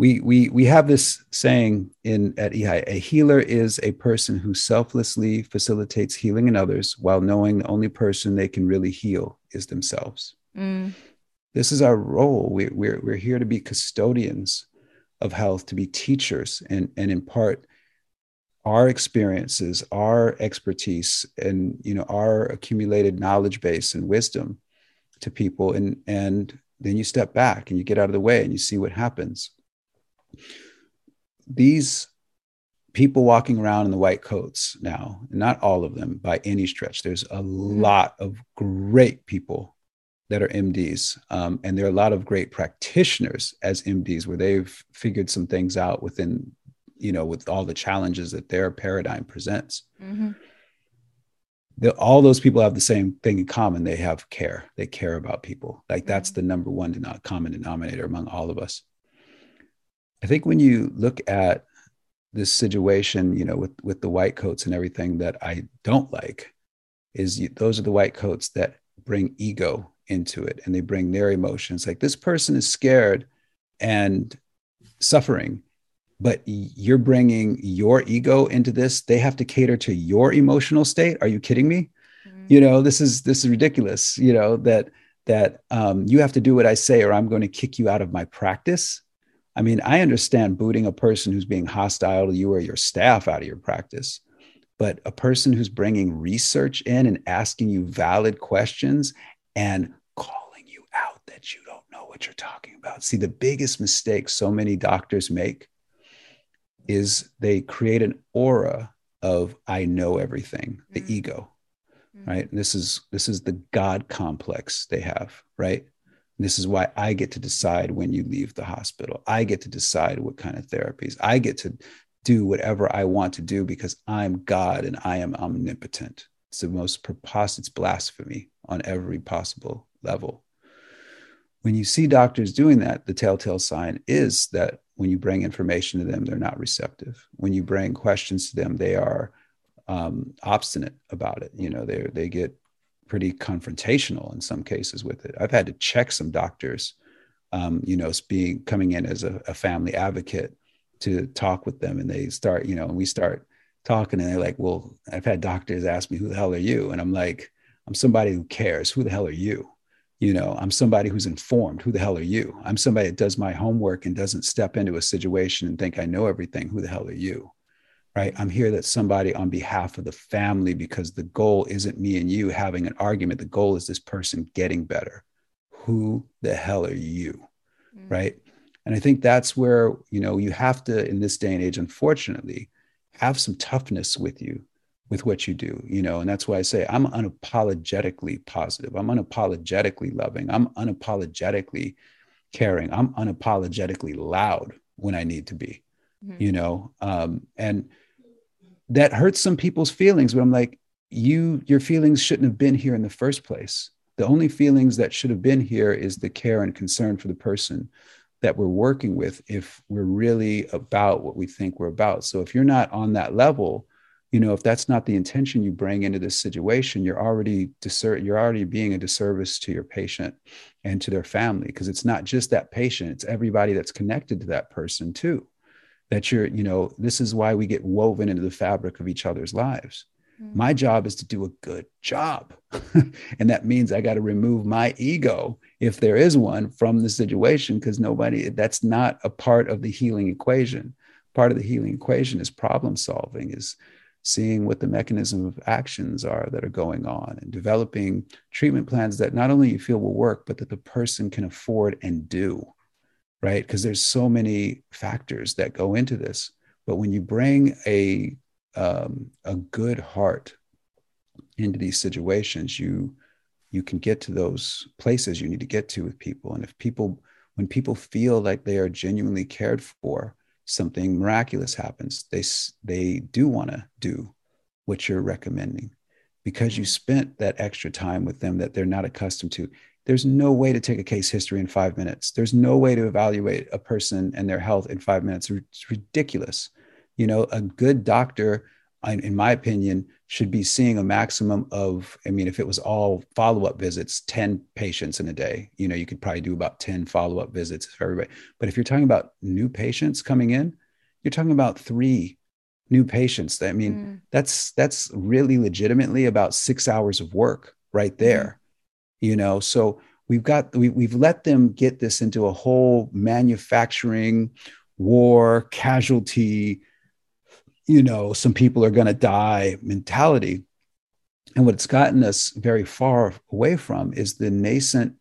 we we we have this saying in at EHI, a healer is a person who selflessly facilitates healing in others while knowing the only person they can really heal is themselves. Mm. This is our role. We, we're we're here to be custodians of health, to be teachers, and and impart our experiences, our expertise, and you know our accumulated knowledge base and wisdom to people, and and then you step back and you get out of the way and you see what happens these people walking around in the white coats now, not all of them by any stretch, there's a lot of great people that are MDs. Um, and there are a lot of great practitioners as MDs where they've figured some things out within, you know, with all the challenges that their paradigm presents. Mm-hmm. The, all those people have the same thing in common. They have care. They care about people. Like that's mm-hmm. the number one common denominator among all of us. I think when you look at this situation, you know, with with the white coats and everything that I don't like, is you, those are the white coats that bring ego into it and they bring their emotions. Like this person is scared and suffering but you're bringing your ego into this they have to cater to your emotional state are you kidding me mm-hmm. you know this is this is ridiculous you know that that um, you have to do what i say or i'm going to kick you out of my practice i mean i understand booting a person who's being hostile to you or your staff out of your practice but a person who's bringing research in and asking you valid questions and calling you out that you don't know what you're talking about see the biggest mistake so many doctors make is they create an aura of I know everything, the mm-hmm. ego, mm-hmm. right? And this is this is the God complex they have, right? And this is why I get to decide when you leave the hospital. I get to decide what kind of therapies. I get to do whatever I want to do because I'm God and I am omnipotent. It's the most preposterous blasphemy on every possible level. When you see doctors doing that, the telltale sign is that when you bring information to them, they're not receptive. When you bring questions to them, they are um, obstinate about it. You know, they they get pretty confrontational in some cases with it. I've had to check some doctors, um, you know, being coming in as a, a family advocate to talk with them, and they start, you know, and we start talking, and they're like, "Well, I've had doctors ask me, who the hell are you?" And I'm like, "I'm somebody who cares. Who the hell are you?" You know i'm somebody who's informed who the hell are you? I'm somebody that does my homework and doesn't step into a situation and think i know everything who the hell are you? Right? I'm here that somebody on behalf of the family because the goal isn't me and you having an argument. The goal is this person getting better. Who the hell are you? Mm-hmm. right? And i think that's where you know you have to in this day and age unfortunately have some toughness with you with what you do, you know, and that's why I say I'm unapologetically positive. I'm unapologetically loving. I'm unapologetically caring. I'm unapologetically loud when I need to be, mm-hmm. you know, um, and that hurts some people's feelings. But I'm like, you, your feelings shouldn't have been here in the first place. The only feelings that should have been here is the care and concern for the person that we're working with if we're really about what we think we're about. So if you're not on that level, you know if that's not the intention you bring into this situation you're already disser- you're already being a disservice to your patient and to their family because it's not just that patient it's everybody that's connected to that person too that you're you know this is why we get woven into the fabric of each other's lives mm-hmm. my job is to do a good job [laughs] and that means i got to remove my ego if there is one from the situation because nobody that's not a part of the healing equation part of the healing equation is problem solving is seeing what the mechanism of actions are that are going on and developing treatment plans that not only you feel will work but that the person can afford and do right? Because there's so many factors that go into this. But when you bring a um, a good heart into these situations you you can get to those places you need to get to with people. And if people when people feel like they are genuinely cared for something miraculous happens they they do want to do what you're recommending. Because you mm. spent that extra time with them that they're not accustomed to there's no way to take a case history in 5 minutes. There's no way to evaluate a person and their health in 5 minutes. It's ridiculous. You know a good doctor in my opinion should be seeing a maximum of i mean if it was all follow-up visits 10 patients in a day you know you could probably do about 10 follow-up visits for everybody but if you're talking about new patients coming in you're talking about three new patients i mean mm. that's that's really legitimately about six hours of work right mm-hmm. there mm. you know so we've got we, we've let them get this into a whole manufacturing war casualty you know, some people are going to die mentality. And what it's gotten us very far away from is the nascent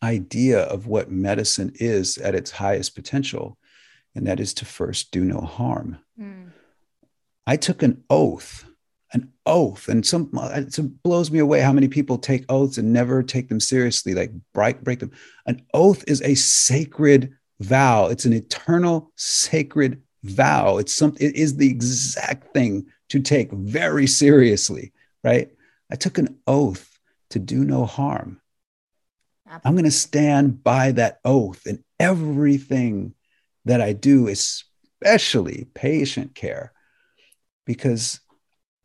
idea of what medicine is at its highest potential, and that is to first do no harm. Mm. I took an oath, an oath, and some it blows me away how many people take oaths and never take them seriously, like break, break them. An oath is a sacred vow, it's an eternal sacred vow. It's something, it is the exact thing to take very seriously, right? I took an oath to do no harm. I'm going to stand by that oath in everything that I do, especially patient care, because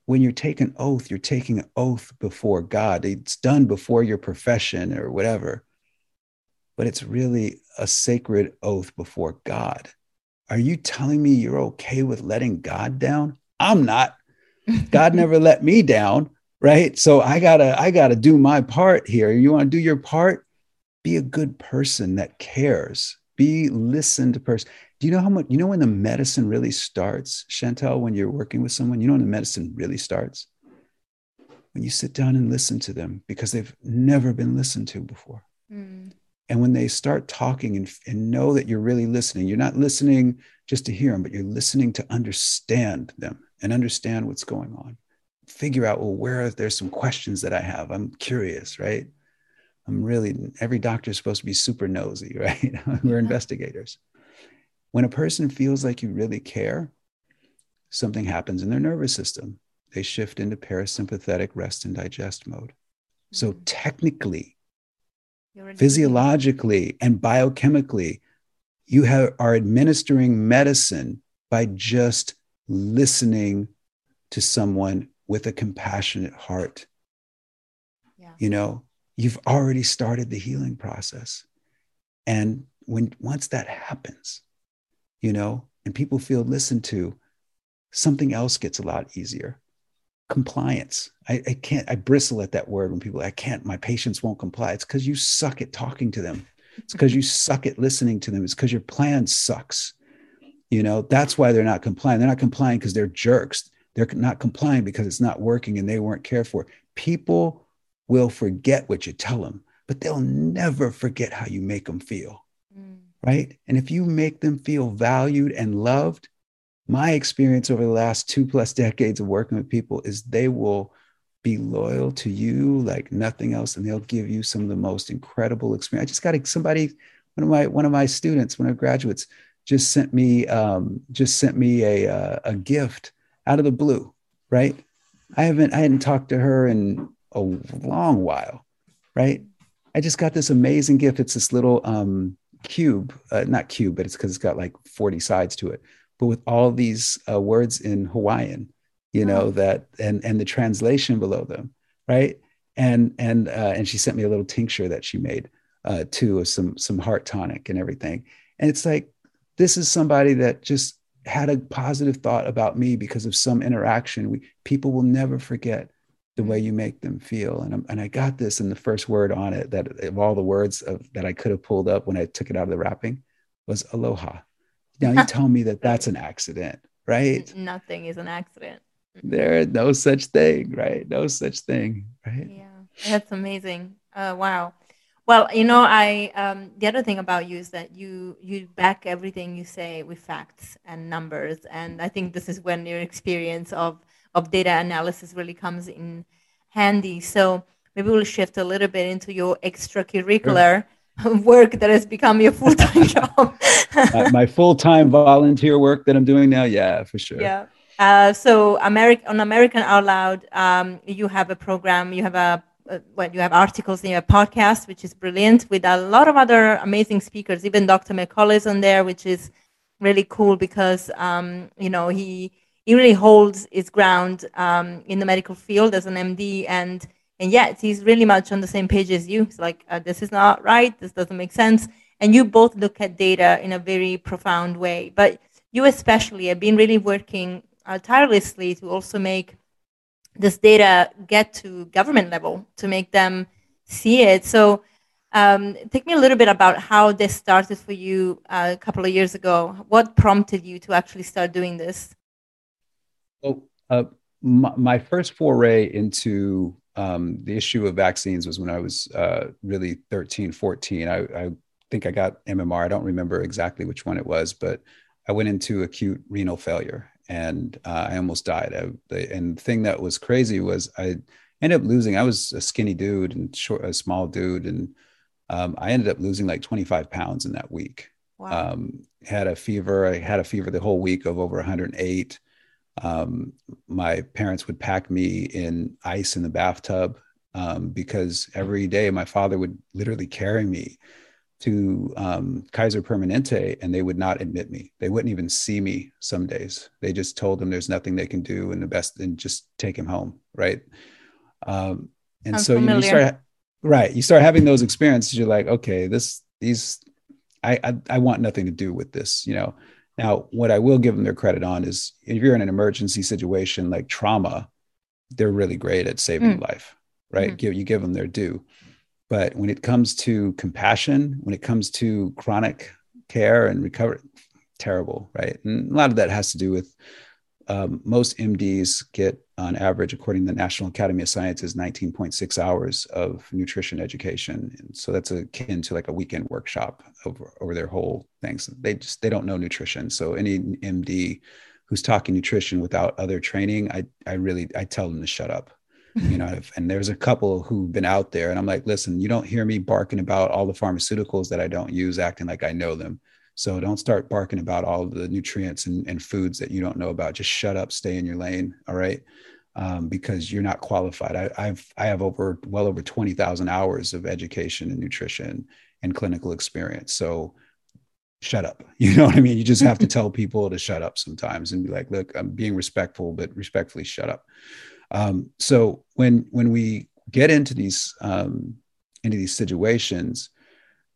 when you take an oath, you're taking an oath before God. It's done before your profession or whatever. but it's really a sacred oath before God. Are you telling me you're okay with letting God down? I'm not. [laughs] God never let me down, right? So I got to I got to do my part here. You want to do your part? Be a good person that cares. Be listened person. Do you know how much you know when the medicine really starts, Chantel, when you're working with someone, you know when the medicine really starts? When you sit down and listen to them because they've never been listened to before. Mm. And when they start talking and, and know that you're really listening, you're not listening just to hear them, but you're listening to understand them and understand what's going on. Figure out, well, where are there's some questions that I have. I'm curious, right? I'm really, every doctor is supposed to be super nosy, [laughs] right? We're investigators. When a person feels like you really care, something happens in their nervous system. They shift into parasympathetic rest and digest mode. Mm-hmm. So, technically, physiologically, and biochemically, you have, are administering medicine by just listening to someone with a compassionate heart. Yeah. You know, you've already started the healing process. And when once that happens, you know, and people feel listened to, something else gets a lot easier. Compliance. I, I can't, I bristle at that word when people, I can't, my patients won't comply. It's because you suck at talking to them. It's because you suck at listening to them. It's because your plan sucks. You know, that's why they're not complying. They're not complying because they're jerks. They're not complying because it's not working and they weren't cared for. People will forget what you tell them, but they'll never forget how you make them feel. Mm. Right. And if you make them feel valued and loved, my experience over the last two plus decades of working with people is they will be loyal to you like nothing else and they'll give you some of the most incredible experience i just got somebody one of my one of my students one of graduates just sent me um, just sent me a, uh, a gift out of the blue, right? I haven't I hadn't talked to her in a long while, right? I just got this amazing gift. It's this little um, cube, uh, not cube, but it's because it's got like 40 sides to it, but with all these uh, words in Hawaiian, you know, oh. that and and the translation below them, right? And and uh, and she sent me a little tincture that she made uh, too, of some some heart tonic and everything. And it's like this is somebody that just had a positive thought about me because of some interaction. We, people will never forget the way you make them feel. And, I'm, and I got this, and the first word on it that of all the words of, that I could have pulled up when I took it out of the wrapping was aloha. Now [laughs] you tell me that that's an accident, right? Nothing is an accident. There is no such thing, right? No such thing, right? Yeah, that's amazing. Uh, wow. Well, you know, I um, the other thing about you is that you you back everything you say with facts and numbers, and I think this is when your experience of of data analysis really comes in handy. So maybe we'll shift a little bit into your extracurricular sure. [laughs] work that has become your full time [laughs] job. my, my full time volunteer work that I'm doing now, yeah, for sure. Yeah. Uh, so American on America Out Loud, um, you have a program, you have a uh, well, you have articles in your podcast, which is brilliant, with a lot of other amazing speakers. Even Dr. McCullough is on there, which is really cool because um, you know he he really holds his ground um, in the medical field as an MD, and and yet he's really much on the same page as you. It's like uh, this is not right, this doesn't make sense, and you both look at data in a very profound way. But you especially have been really working uh, tirelessly to also make this data get to government level to make them see it. So um, take me a little bit about how this started for you uh, a couple of years ago. What prompted you to actually start doing this? Well, uh, my, my, first foray into um, the issue of vaccines was when I was uh, really 13, 14. I, I, think I got MMR. I don't remember exactly which one it was, but I went into acute renal failure and uh, I almost died. I, and the thing that was crazy was I ended up losing. I was a skinny dude and short, a small dude, and um, I ended up losing like 25 pounds in that week. Wow. Um, had a fever. I had a fever the whole week of over 108. Um, my parents would pack me in ice in the bathtub um, because every day my father would literally carry me to um, Kaiser Permanente and they would not admit me. They wouldn't even see me some days. They just told him there's nothing they can do and the best and just take him home. Right. Um, and so you, you, start, right. You start having those experiences. You're like, okay, this, these I, I, I want nothing to do with this, you know. Now, what I will give them their credit on is if you're in an emergency situation like trauma, they're really great at saving mm. life, right? Mm. Give you give them their due. But when it comes to compassion, when it comes to chronic care and recovery, terrible, right? And a lot of that has to do with um, most MDs get on average, according to the National Academy of Sciences, 19.6 hours of nutrition education. And so that's akin to like a weekend workshop over, over their whole things. They just, they don't know nutrition. So any MD who's talking nutrition without other training, I, I really, I tell them to shut up. [laughs] you know, and there's a couple who've been out there and I'm like, listen, you don't hear me barking about all the pharmaceuticals that I don't use, acting like I know them. So don't start barking about all the nutrients and, and foods that you don't know about. Just shut up, stay in your lane. All right. Um, because you're not qualified. I, I've I have over well over twenty thousand hours of education and nutrition and clinical experience. So shut up. [laughs] You know what I mean? You just have to [laughs] tell people to shut up sometimes and be like, look, I'm being respectful, but respectfully shut up. Um, so when when we get into these um, into these situations,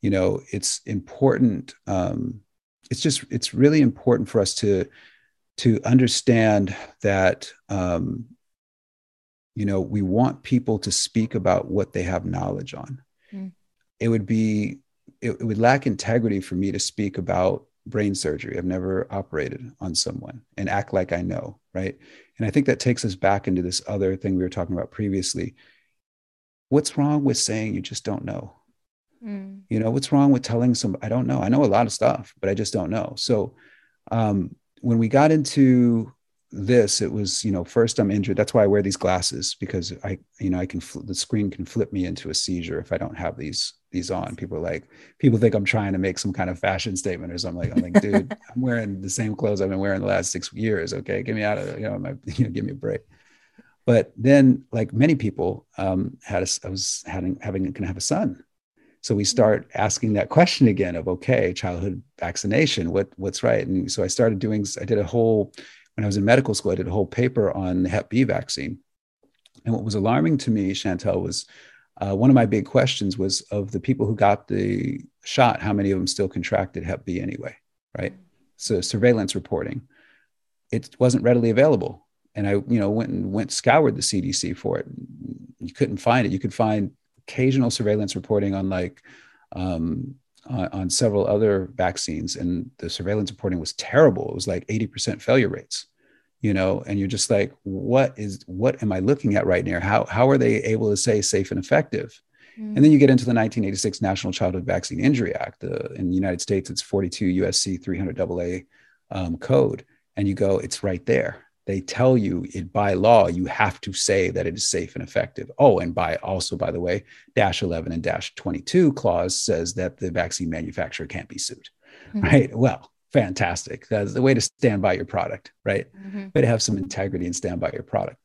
you know it's important um, it's just it's really important for us to to understand that um, you know we want people to speak about what they have knowledge on. Mm. it would be it, it would lack integrity for me to speak about brain surgery. I've never operated on someone and act like i know right? And i think that takes us back into this other thing we were talking about previously. What's wrong with saying you just don't know Mm. You know, what's wrong with telling some? I don't know. I know a lot of stuff, but I just don't know. So um, when we got into this, it was, you know, first I'm injured. That's why I wear these glasses because I, you know, I can, fl- the screen can flip me into a seizure if I don't have these, these on. People are like, people think I'm trying to make some kind of fashion statement or something. Like, I'm like, [laughs] dude, I'm wearing the same clothes I've been wearing the last six years. Okay. Get me out of, you know, my, [laughs] you know, give me a break. But then like many people um, had, a, I was having, having, going to have a son so we start asking that question again of okay childhood vaccination what what's right? And so i started doing i did a whole when i was in medical school i did a whole paper on the hep b vaccine. And what was alarming to me chantel was uh, one of my big questions was of the people who got the shot how many of them still contracted hep b anyway right? So surveillance reporting it wasn't readily available. And i you know went and went scoured the cdc for it. You couldn't find it. You could find occasional surveillance reporting on like um, on, on, several other vaccines, and the surveillance reporting was terrible. It was like 80% failure rates, you know, and you're just like, what is what am I looking at right now? How how are they able to say safe and effective? Mm. And then you get into the 1986 National Childhood Vaccine Injury Act. Uh, in the United States, it's 42 USC 300 AA um, code, and you go, it's right there they tell you it by law you have to say that it is safe and effective. Oh and by also by the way dash 11 and dash 22 clause says that the vaccine manufacturer can't be sued mm-hmm. right? Well fantastic. That's the way to stand by your product right? Mm-hmm. way to have some integrity and stand by your product.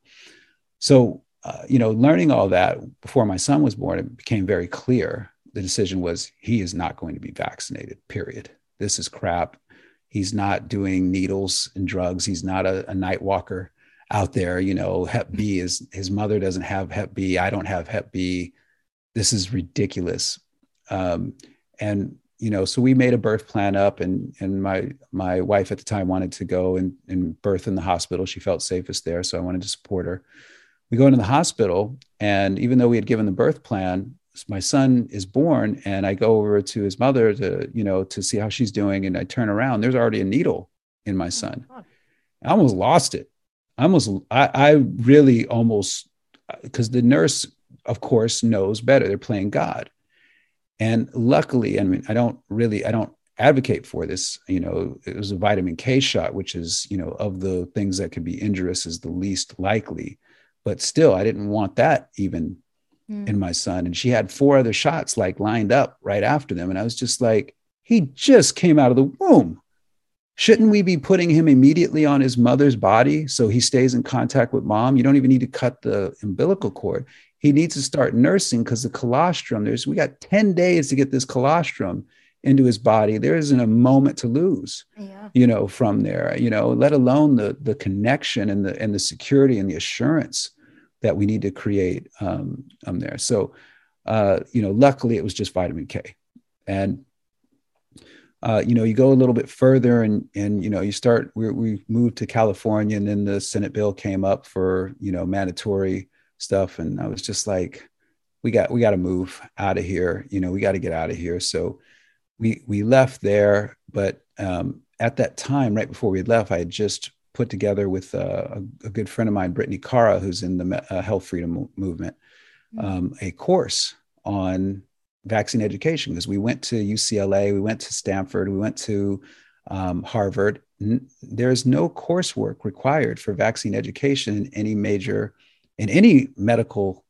So uh, you know learning all that before my son was born it became very clear the decision was he is not going to be vaccinated period. This is crap He's not doing needles and drugs. He's not a, a night walker out there. You know, Hep B is his mother doesn't have Hep B. I don't have Hep B. This is ridiculous. Um, and you know, so we made a birth plan up, and and my my wife at the time wanted to go and, and birth in the hospital. She felt safest there, so I wanted to support her. We go into the hospital, and even though we had given the birth plan, my son is born and I go over to his mother to, you know, to see how she's doing. And I turn around, there's already a needle in my oh son. I almost lost it. I almost, I, I really almost, because the nurse, of course, knows better. They're playing God. And luckily, I mean, I don't really, I don't advocate for this. You know, it was a vitamin K shot, which is, you know, of the things that could be injurious is the least likely. But still, I didn't want that even mm. in my son. And she had four other shots like lined up right after them. And I was just like, he just came out of the womb. Shouldn't we be putting him immediately on his mother's body so he stays in contact with mom? You don't even need to cut the umbilical cord. He needs to start nursing because the colostrum, there's we got 10 days to get this colostrum into his body. There isn't a moment to lose, yeah. you know, from there, you know, let alone the the connection and the and the security and the assurance that we need to create um, um, there. So, uh, you know, luckily it was just vitamin K. And uh, you know, you go a little bit further and, and, you know, you start, we, we moved to California and then the Senate bill came up for, you know, mandatory stuff. And I was just like, we got, we got to move out of here. You know, we got to get out of here. So we, we left there, but um, at that time, right before we left, I had just put together with a, a good friend of mine, Brittany Cara, who's in the uh, health freedom movement, mm-hmm. um, a course on vaccine education because we went to UCLA, we went to Stanford, we went to um, Harvard. N- there's no coursework required for vaccine education in any major, in any medical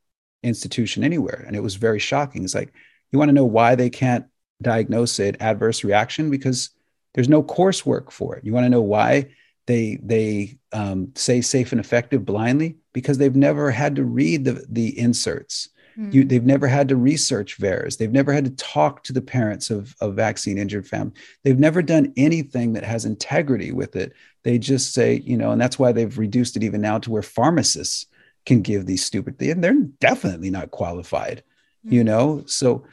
institution anywhere. And it was very shocking. It's like, you want to know why they can't diagnose it adverse reaction? Because there's no coursework for it. You want to know why they they um, say safe and effective blindly? Because they've never had to read the, the inserts Mm. You, they've never had to research VAERS. They've never had to talk to the parents of, of vaccine injured families. They've never done anything that has integrity with it. They just say, you know, and that's why they've reduced it even now to where pharmacists can give these stupid. And they're definitely not qualified, mm. you know? So,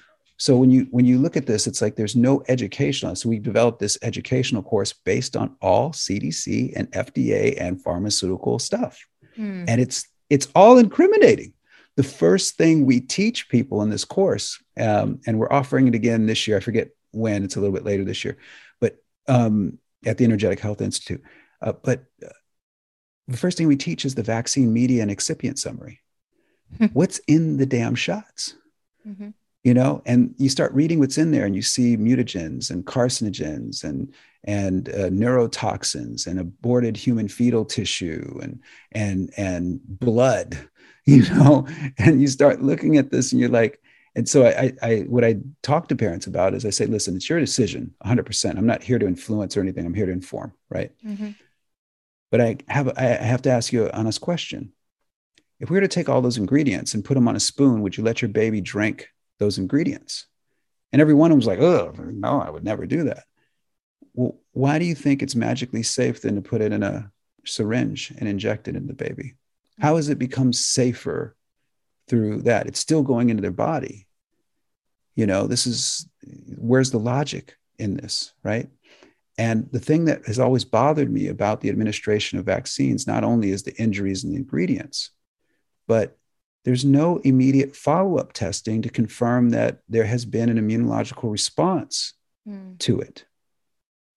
so when you when you look at this, it's like there's no educational. So we developed this educational course based on all CDC and FDA and pharmaceutical stuff, mm. and it's it's all incriminating the first thing we teach people in this course, um, and we're offering it again this year. I forget when; it's a little bit later this year, but um, at the Energetic Health Institute. Uh, but uh, the first thing we teach is the vaccine media and excipient summary. what's in the damn shots? Mm-hmm. You know, and you start reading what's in there, and you see mutagens and carcinogens and and uh, neurotoxins and aborted human fetal tissue and and and blood [laughs] you know, and you start looking at this and you're like, and so I, I, what I talk to parents about is I say, listen, it's your decision, 100%. I'm not here to influence or anything. I'm here to inform, right? Mm-hmm. But I have, I have to ask you an honest question. If we were to take all those ingredients and put them on a spoon, would you let your baby drink those ingredients? And every one of them was like, oh, no, I would never do that. Well, why do you think it's magically safe then to put it in a syringe and inject it in the baby? How has it become safer through that? It's still going into their body. You know, this is where's the logic in this, right? And the thing that has always bothered me about the administration of vaccines not only is the injuries and the ingredients, but there's no immediate follow up testing to confirm that there has been an immunological response mm. to it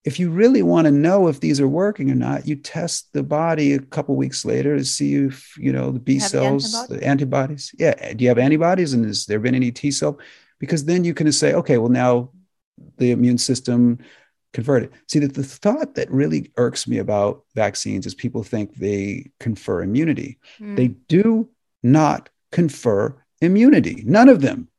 if you really want to know if these are working or not, you test the body a couple weeks later to see if you know the B cells, the antibodies? the antibodies. Yeah, do you have antibodies, and has there been any T cell? Because then you can say, okay, well now the immune system converted. See that the thought that really irks me about vaccines is people think they confer immunity. Mm. They do not confer immunity. None of them.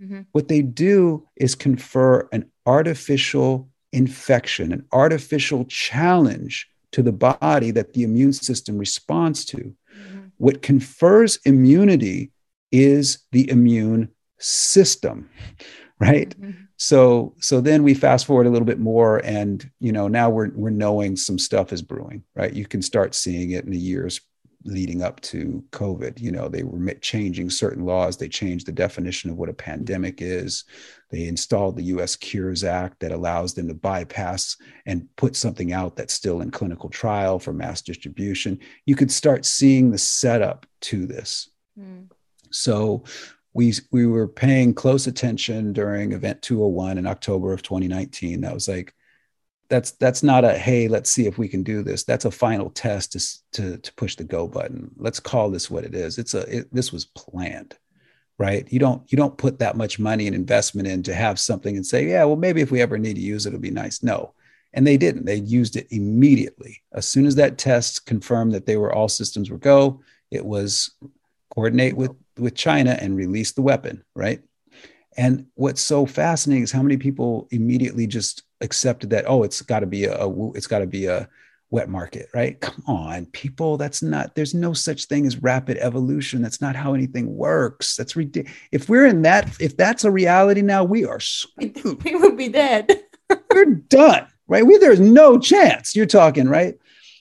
Mm-hmm. What they do is confer an artificial infection, an artificial challenge to the body that the immune system responds to. Mm-hmm. What confers immunity is the immune system, [laughs] right? Mm-hmm. So so then we fast forward a little bit more and you know now we're we're knowing some stuff is brewing, right? You can start seeing it in the years leading up to COVID. You know, they were changing certain laws. They changed the definition of what a pandemic is. They installed the US Cures Act that allows them to bypass and put something out that's still in clinical trial for mass distribution. You could start seeing the setup to this. Mm. So we, we were paying close attention during event 201 in October of 2019. That was like, that's that's not a hey let's see if we can do this. That's a final test to to, to push the go button. Let's call this what it is. It's a it, this was planned right? You don't you don't put that much money and investment in to have something and say yeah well maybe if we ever need to use it it'll be nice. No. And they didn't. They used it immediately. As soon as that test confirmed that they were all systems were go it was coordinate with with china and release the weapon right? And what's so fascinating is how many people immediately just accepted that oh it's got to be a, a it's got to be a wet market right? Come on people that's not there's no such thing as rapid evolution. That's not how anything works. That's ridiculous if we're in that if that's a reality now we are screwed. [laughs] we would be dead. [laughs] We're done right? We there's no chance you're talking right?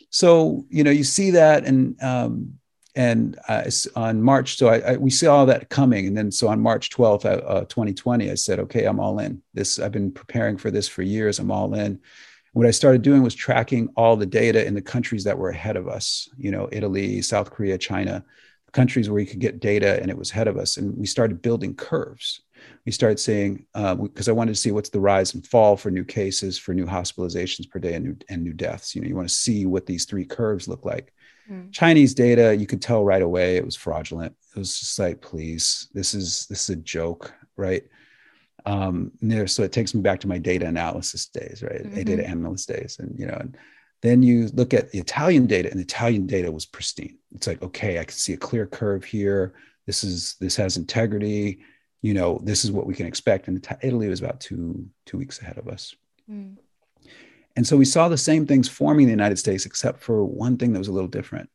So you know you see that and um and uh, on March, so I, I, we saw that coming, and then so on March 12th, uh, 2020, I said, okay, I'm all in. This I've been preparing for this for years. I'm all in. What I started doing was tracking all the data in the countries that were ahead of us. You know, Italy, South Korea, China, countries where you could get data, and it was ahead of us. And we started building curves. We started saying because uh, I wanted to see what's the rise and fall for new cases, for new hospitalizations per day, and new and new deaths. You know, you want to see what these three curves look like Mm. Chinese data, you could tell right away it was fraudulent. It was just like, please, this is this is a joke, right? Um, there, so it takes me back to my data analysis days, right? Mm-hmm. Data analyst days, and you know, and then you look at the Italian data, and the Italian data was pristine. It's like, okay, I can see a clear curve here. This is this has integrity. You know, this is what we can expect. And Italy was about two two weeks ahead of us. Mm. And so we saw the same things forming in the United States, except for one thing that was a little different.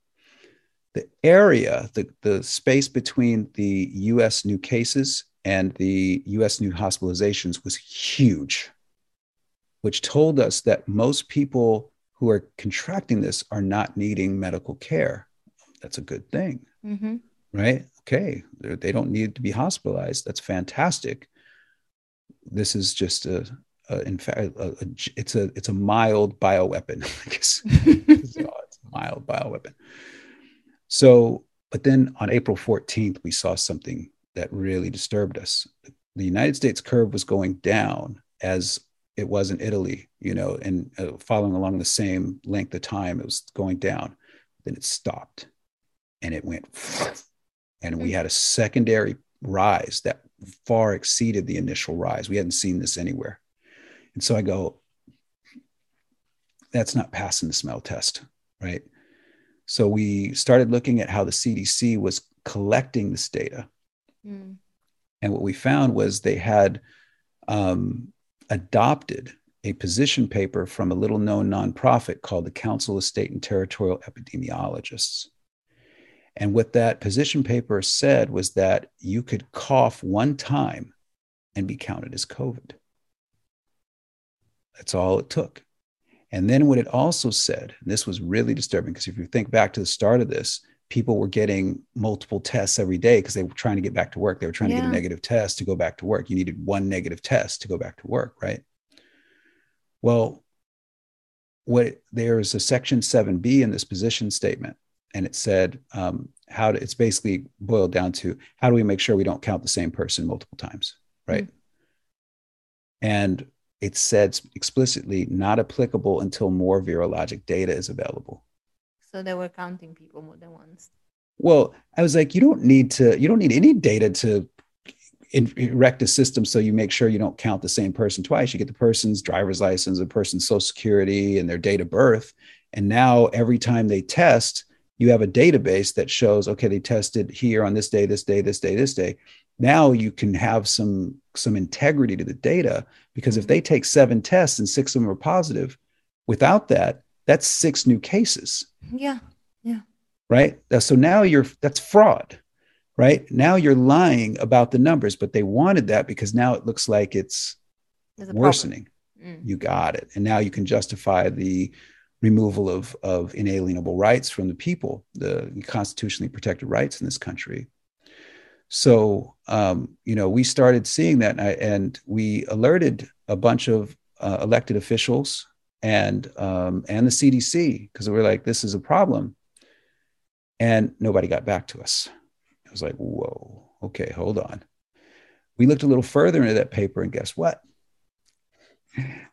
The area, the, the space between the US new cases and the US new hospitalizations was huge, which told us that most people who are contracting this are not needing medical care. That's a good thing, mm-hmm. right? Okay, they don't need to be hospitalized. That's fantastic. This is just a, uh, in fact, a, a, it's a it's a mild bioweapon. [laughs] I guess [laughs] it's a mild bioweapon. So, but then on April 14th, we saw something that really disturbed us. The United States curve was going down as it was in Italy, you know, and uh, following along the same length of time, it was going down. Then it stopped, and it went, [sniffs] and we had a secondary rise that far exceeded the initial rise. We hadn't seen this anywhere. And so I go, that's not passing the smell test, right? So we started looking at how the CDC was collecting this data. Mm. And what we found was they had um, adopted a position paper from a little known nonprofit called the Council of State and Territorial Epidemiologists. And what that position paper said was that you could cough one time and be counted as COVID. That's all it took. And then what it also said, this was really disturbing because if you think back to the start of this, people were getting multiple tests every day because they were trying to get back to work. They were trying yeah. to get a negative test to go back to work. You needed one negative test to go back to work, right? Well, what there's a section 7b in this position statement, and it said um, how to, it's basically boiled down to how do we make sure we don't count the same person multiple times, right? Mm-hmm. And it said explicitly not applicable until more virologic data is available. So they were counting people more than once. Well, I was like, you don't need to, you don't need any data to erect a system so you make sure you don't count the same person twice. You get the person's driver's license, the person's social security, and their date of birth. And now every time they test, you have a database that shows, okay, they tested here on this day, this day, this day, this day now you can have some some integrity to the data because if they take seven tests and six of them are positive without that that's six new cases. Yeah yeah. Right? So now you're that's fraud right? Now you're lying about the numbers but they wanted that because now it looks like it's worsening. Mm. you got it. And now you can justify the removal of of inalienable rights from the people the constitutionally protected rights in this country so, um, you know, we started seeing that, and, I, and we alerted a bunch of uh, elected officials and um, and the CDC because we were like, this is a problem, and nobody got back to us. I was like, whoa, okay, hold on. We looked a little further into that paper, and guess what?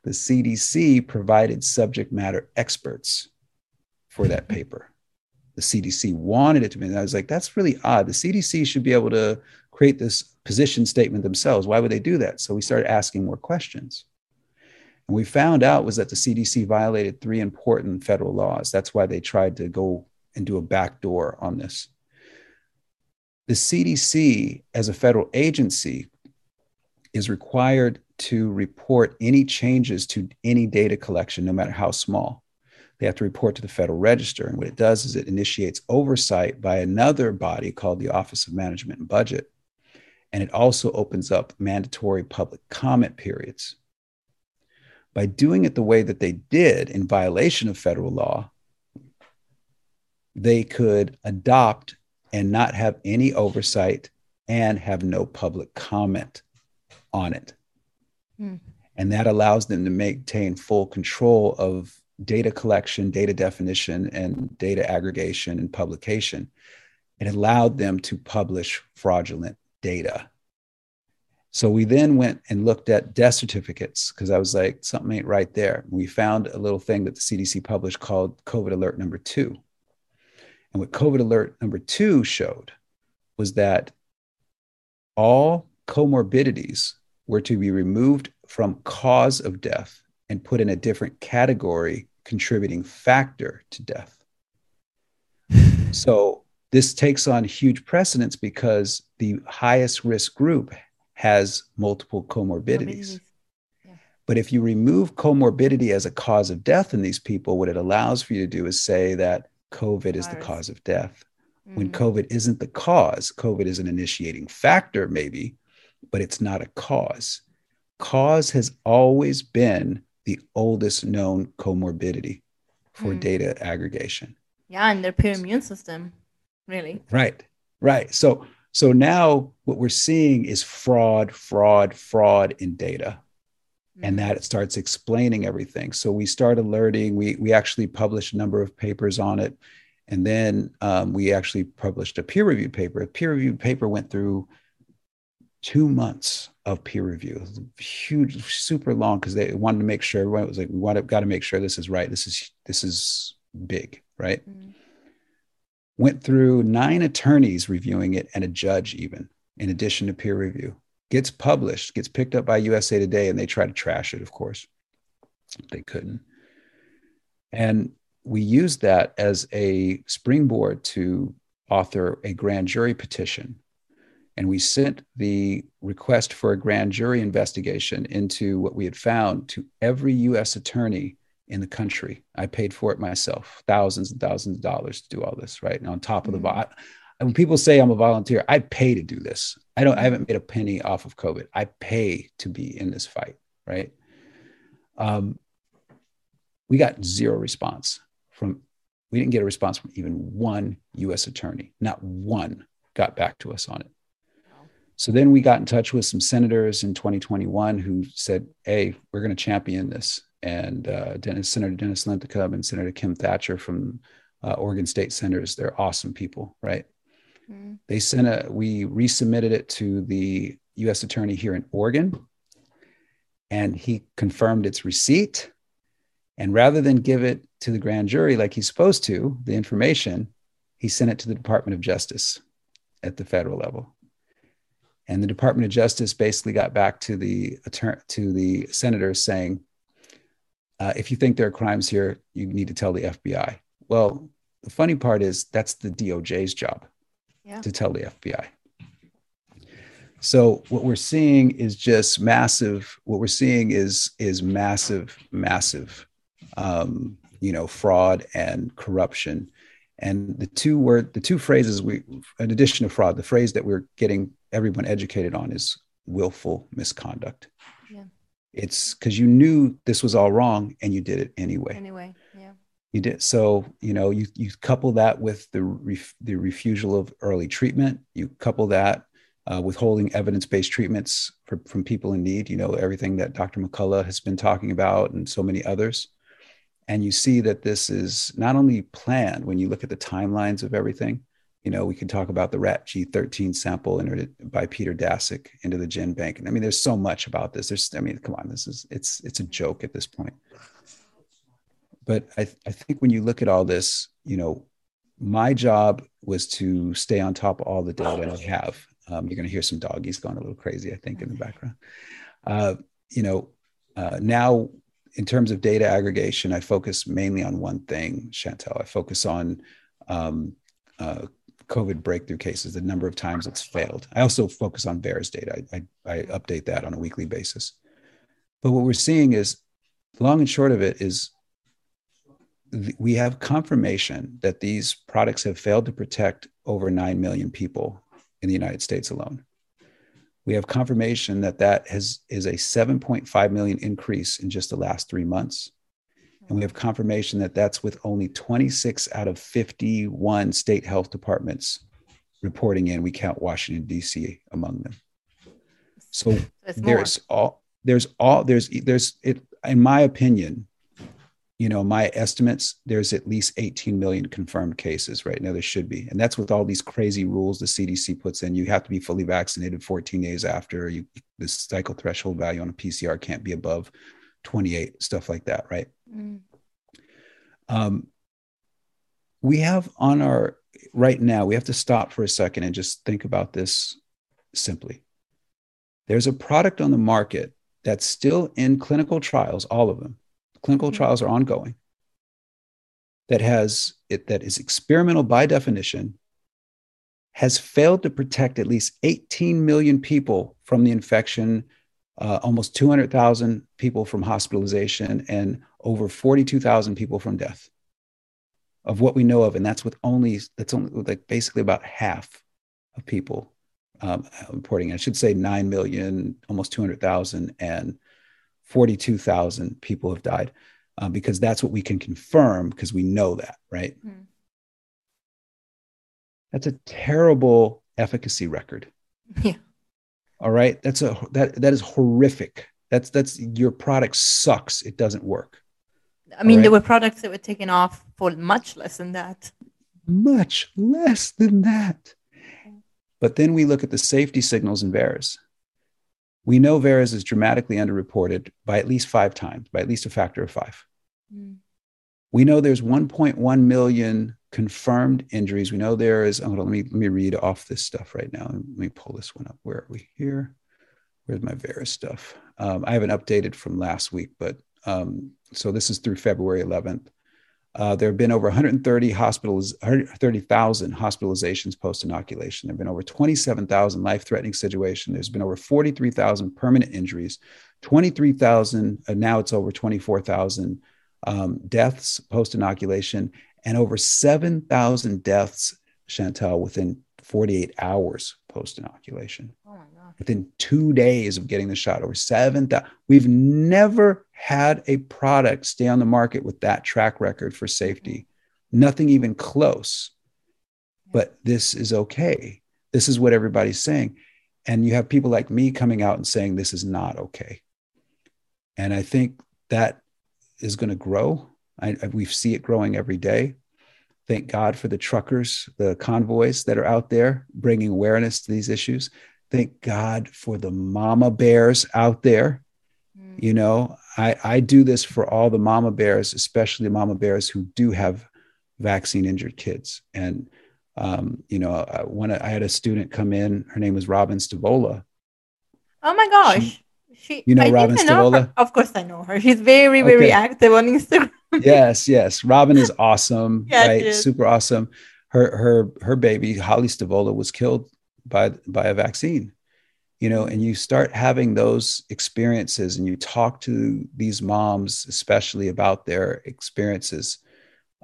The CDC provided subject matter experts for that paper the CDC wanted it to be. And I was like, that's really odd. The CDC should be able to create this position statement themselves. Why would they do that? So we started asking more questions. And we found out was that the CDC violated three important federal laws. That's why they tried to go and do a backdoor on this. The CDC, as a federal agency, is required to report any changes to any data collection, no matter how small they have to report to the Federal Register. And what it does is it initiates oversight by another body called the Office of Management and Budget. And it also opens up mandatory public comment periods. By doing it the way that they did in violation of federal law, they could adopt and not have any oversight and have no public comment on it. Mm. And that allows them to maintain full control of data collection, data definition, and data aggregation and publication. It allowed them to publish fraudulent data. So we then went and looked at death certificates because I was like, something ain't right there. We found a little thing that the CDC published called COVID alert number two. And what COVID alert number two showed was that all comorbidities were to be removed from cause of death and put in a different category contributing factor to death. [laughs] so this takes on huge precedence because the highest risk group has multiple comorbidities. Yeah. But if you remove comorbidity as a cause of death in these people, what it allows for you to do is say that COVID is the cause of death. Mm-hmm. When COVID isn't the cause, COVID is an initiating factor, maybe, but it's not a cause. Cause has always been the oldest known comorbidity for mm. data aggregation. Yeah, and their pure immune system, really. Right, right. So, so now what we're seeing is fraud, fraud, fraud in data, mm. and that starts explaining everything. So we start alerting. We we actually published a number of papers on it, and then um, we actually published a peer reviewed paper. A peer reviewed paper went through two months of peer review. Huge, super long because they wanted to make sure everyone was like, we want to got to make sure this is right. This is this is big, right? Mm-hmm. Went through nine attorneys reviewing it and a judge even, in addition to peer review. Gets published, gets picked up by USA Today, and they try to trash it, of course. They couldn't. And we used that as a springboard to author a grand jury petition and we sent the request for a grand jury investigation into what we had found to every US attorney in the country. I paid for it myself, thousands and thousands of dollars to do all this, right? And on top of the mm-hmm. when people say I'm a volunteer, I pay to do this. I don't I haven't made a penny off of COVID. I pay to be in this fight, right? Um, we got zero response from we didn't get a response from even one US attorney. Not one got back to us on it. So then we got in touch with some senators in 2021 who said, "Hey, we're going to champion this." And uh, Dennis, Senator Dennis Linthicum and Senator Kim Thatcher from uh, Oregon State Senators, they're awesome people, right? Mm. They sent a. We resubmitted it to the U.S. Attorney here in Oregon, and he confirmed its receipt. And rather than give it to the grand jury like he's supposed to, the information, he sent it to the Department of Justice at the federal level and the Department of Justice basically got back to the to the senators saying, uh, if you think there are crimes here, you need to tell the FBI. Well, the funny part is that's the DOJ's job yeah. to tell the FBI. So what we're seeing is just massive. What we're seeing is is massive, massive, um, you know, fraud and corruption. And the two word, the two phrases we, in addition to fraud, the phrase that we're getting everyone educated on is willful misconduct. Yeah. It's because you knew this was all wrong and you did it anyway. Anyway, yeah. You did so. You know, you you couple that with the ref, the refusal of early treatment. You couple that uh, withholding evidence-based treatments for, from people in need. You know, everything that Dr. McCullough has been talking about, and so many others. And you see that this is not only planned when you look at the timelines of everything, you know, we could talk about the RaTG13 sample entered by Peter Daszak into the GenBank. And I mean, there's so much about this. There's, I mean, come on, this is, it's, it's a joke at this point. But I, I think when you look at all this, you know, my job was to stay on top of all the data I have. Um, you're going to hear some doggies going a little crazy, I think, in the background. Uh, you know, uh, now in terms of data aggregation, I focus mainly on one thing, Chantel. I focus on um, uh, COVID breakthrough cases, the number of times it's failed. I also focus on VAERS data. I, I, I update that on a weekly basis. But what we're seeing is, long and short of it is, th- we have confirmation that these products have failed to protect over 9 million people in the United States alone. We have confirmation that that has is a 7.5 million increase in just the last three months. And we have confirmation that that's with only 26 out of 51 state health departments reporting in. We count Washington, D.C. among them. So there's all, there's all, there's, there's, it, in my opinion, you know, my estimates, there's at least 18 million confirmed cases right now. There should be. And that's with all these crazy rules the CDC puts in. You have to be fully vaccinated 14 days after you, the cycle threshold value on a PCR can't be above 28, stuff like that, right? Mm. Um, we have on our, right now, we have to stop for a second and just think about this simply. There's a product on the market that's still in clinical trials, all of them clinical mm-hmm. trials are ongoing that has it that is experimental by definition has failed to protect at least 18 million people from the infection uh, almost 200,000 people from hospitalization and over 42,000 people from death of what we know of and that's with only that's only like basically about half of people um, reporting i should say 9 million almost 200,000 and 42,000 people have died uh, because that's what we can confirm because we know that, right? Mm. That's a terrible efficacy record. Yeah. All right. That's a that that is horrific. That's that's your product sucks. It doesn't work. I mean, right? there were products that were taken off for much less than that. Much less than that. But then we look at the safety signals in VAERS. We know VAERS is dramatically underreported by at least five times, by at least a factor of five. Mm. We know there's 1.1 million confirmed injuries. We know there is, on, let me, let me read off this stuff right now. Let me pull this one up. Where are we here? Where's my VAERS stuff? Um, I haven't updated from last week, but um, so this is through February 11th. Uh, there have been over 130 hospitals, 130,000 hospitalizations post inoculation. There have been over 27,000 life threatening situations. There's been over 43,000 permanent injuries, 23,000, uh, now it's over 24,000 um, deaths post inoculation, and over 7,000 deaths, Chantel, within 48 hours post inoculation. Oh within two days of getting the shot, over 7,000. We've never had a product stay on the market with that track record for safety. Nothing even close. But this is okay. This is what everybody's saying. And you have people like me coming out and saying this is not okay. And I think that is going to grow. I, I, we see it growing every day. Thank God for the truckers, the convoys that are out there bringing awareness to these issues. Thank God for the mama bears out there. Mm. You know, I, I do this for all the mama bears, especially mama bears who do have vaccine injured kids. And, um, you know, I, when I had a student come in, her name was Robin Stavola. Oh my gosh. She, she you know I Robin Stavola? Of course I know her. She's very, very okay. active on Instagram. [laughs] yes, yes. Robin is awesome, yeah, right? Super awesome. Her her her baby, Holly Stavola, was killed by by a vaccine you know and you start having those experiences and you talk to these moms especially about their experiences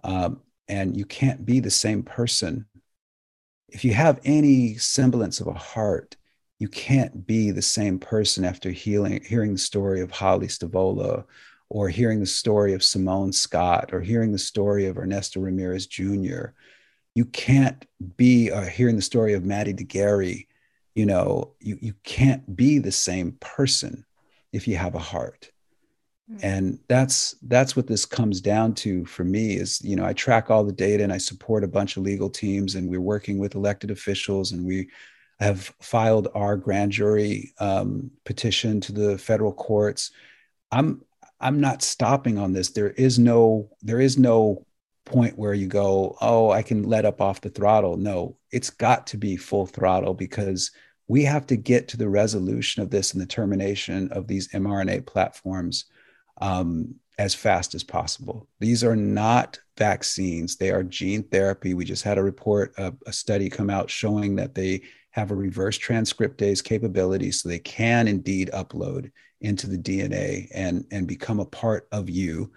um, and you can't be the same person. If you have any semblance of a heart you can't be the same person after healing, hearing the story of holly stavola or hearing the story of simone scott or hearing the story of ernesto ramirez jr you can't be uh, hearing the story of Maddie de Garay. You know, you, you can't be the same person if you have a heart. Mm-hmm. And that's that's what this comes down to for me is, you know, I track all the data and I support a bunch of legal teams and we're working with elected officials and we have filed our grand jury um, petition to the federal courts. I'm I'm not stopping on this. There is no there is no point where you go, oh, I can let up off the throttle. No, it's got to be full throttle because we have to get to the resolution of this and the termination of these mRNA platforms um, as fast as possible. These are not vaccines, they are gene therapy. We just had a report, a, a study come out showing that they have a reverse transcriptase capability so they can indeed upload into the DNA and, and become a part of you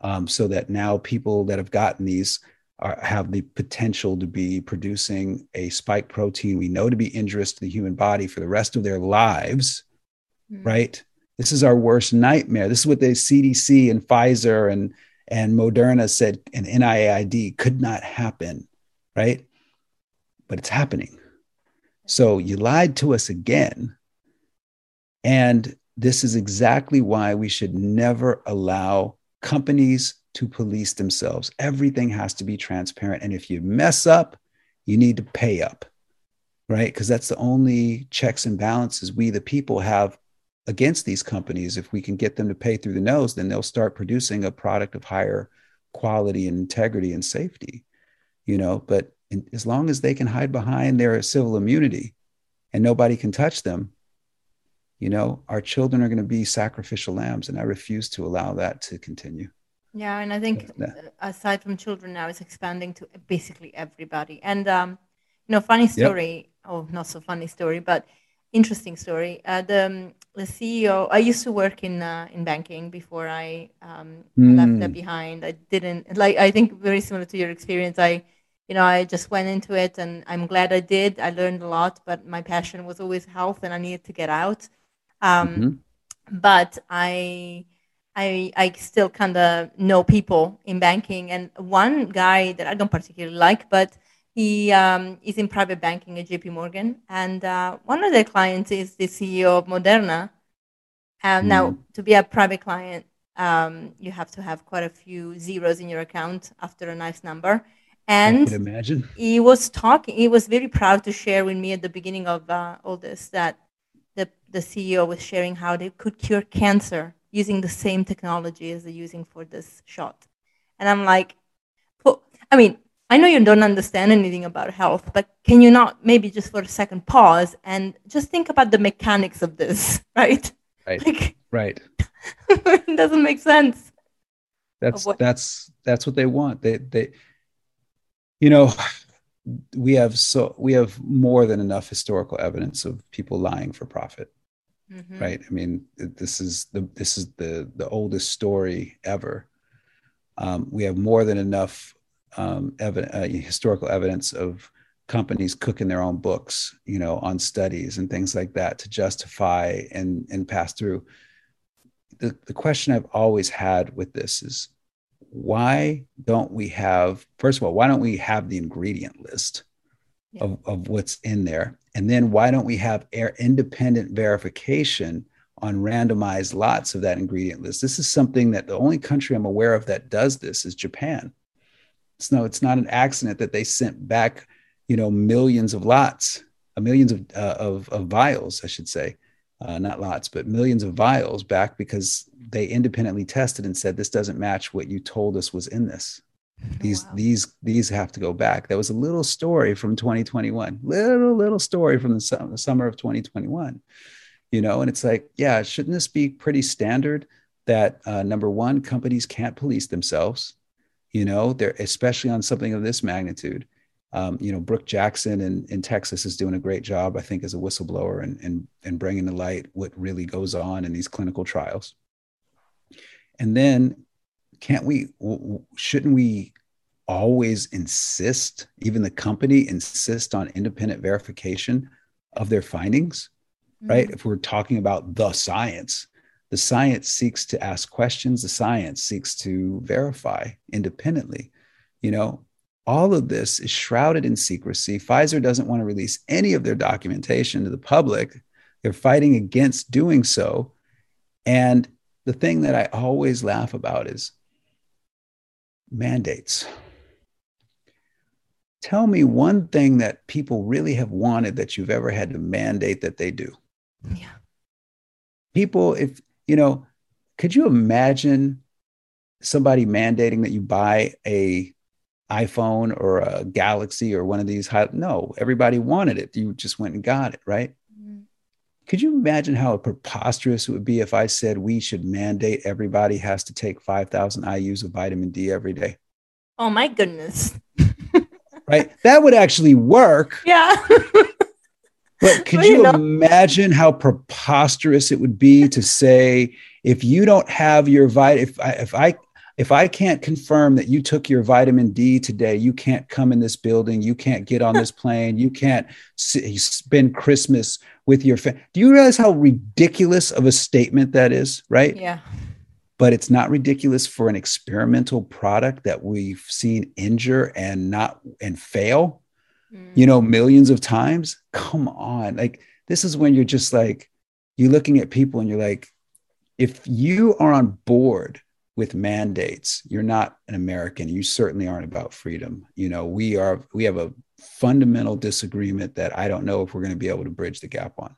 um, so that now people that have gotten these are, have the potential to be producing a spike protein we know to be injurious to the human body for the rest of their lives, mm-hmm. right? This is our worst nightmare. This is what the CDC and Pfizer and and Moderna said an NIAID could not happen, right? But it's happening. So you lied to us again. And this is exactly why we should never allow companies to police themselves. Everything has to be transparent. And if you mess up, you need to pay up, right? Because that's the only checks and balances we, the people, have against these companies. If we can get them to pay through the nose, then they'll start producing a product of higher quality and integrity and safety, you know. But in, as long as they can hide behind their civil immunity and nobody can touch them, you know, our children are going to be sacrificial lambs. And I refuse to allow that to continue. Yeah, and I think aside from children now, it's expanding to basically everybody. And um, you know, funny story. Yep. Oh, not so funny story, but interesting story. Uh, the um, the CEO. I used to work in uh, in banking before I um, mm. left that behind. I didn't like. I think very similar to your experience. I, you know, I just went into it, and I'm glad I did. I learned a lot, but my passion was always health, and I needed to get out. Um, mm-hmm. But I I I still kind of know people in banking, and one guy that I don't particularly like, but he um, is in private banking at JP Morgan, and uh, one of their clients is the CEO of Moderna. Uh, mm. Now, to be a private client, um, you have to have quite a few zeros in your account after a nice number. And imagine he was talking. He was very proud to share with me at the beginning of uh, all this that the CEO was sharing how they could cure cancer using the same technology as they're using for this shot. And I'm like, I mean, I know you don't understand anything about health, but can you not maybe just for a second pause and just think about the mechanics of this, [laughs] right? Right. Like, right. [laughs] it doesn't make sense. That's what- that's that's what they want. They they you know, we have so we have more than enough historical evidence of people lying for profit mm-hmm. right? I mean this is the this is the the oldest story ever. Um, we have more than enough um, evidence, uh, historical evidence of companies cooking their own books you know on studies and things like that to justify and and pass through. The, the question i've always had with this is why don't we have first of all why don't we have the ingredient list yeah. of, of what's in there and then why don't we have air independent verification on randomized lots of that ingredient list? This is something that the only country I'm aware of that does this is Japan. It's no, it's not an accident that they sent back, you know, millions of lots, uh, millions of, uh, of, of vials, I should say, uh, not lots, but millions of vials back because they independently tested and said this doesn't match what you told us was in this. Oh, these wow. these these have to go back. That was a little story from 2021. Little little story from the, the summer of 2021. You know, and it's like, yeah, shouldn't this be pretty standard that uh, number one, companies can't police themselves. You know, they're especially on something of this magnitude. Um, you know, Brook Jackson in, in Texas is doing a great job, I think, as a whistleblower and, and, and bringing to light what really goes on in these clinical trials. And then can't we shouldn't we always insist even the company insist on independent verification of their findings mm-hmm. right if we're talking about the science the science seeks to ask questions the science seeks to verify independently you know all of this is shrouded in secrecy pfizer doesn't want to release any of their documentation to the public they're fighting against doing so and the thing that i always laugh about is mandates. Tell me one thing that people really have wanted that you've ever had to mandate that they do. Yeah. People, if, you know, could you imagine somebody mandating that you buy a iPhone or a Galaxy or one of these high, no, everybody wanted it. You just went and got it, right? Mm-hmm. Could you imagine how preposterous it would be if I said we should mandate everybody has to take 5,000 IUs of vitamin D every day? Oh my goodness. [laughs] right? That would actually work. Yeah. [laughs] but could you, you know. imagine how preposterous it would be to say if you don't have your vit if I, if I if I can't confirm that you took your vitamin D today, you can't come in this building, you can't get on this plane, you can't spend Christmas with your family. Do you realize how ridiculous of a statement that is, right? Yeah. but it's not ridiculous for an experimental product that we've seen injure and not and fail mm. you know millions of times come on like this is when you're just like you're looking at people and you're like if you are on board with mandates. You're not an american. You certainly aren't about freedom. You know we are we have a fundamental disagreement that i don't know if we're going to be able to bridge the gap on. To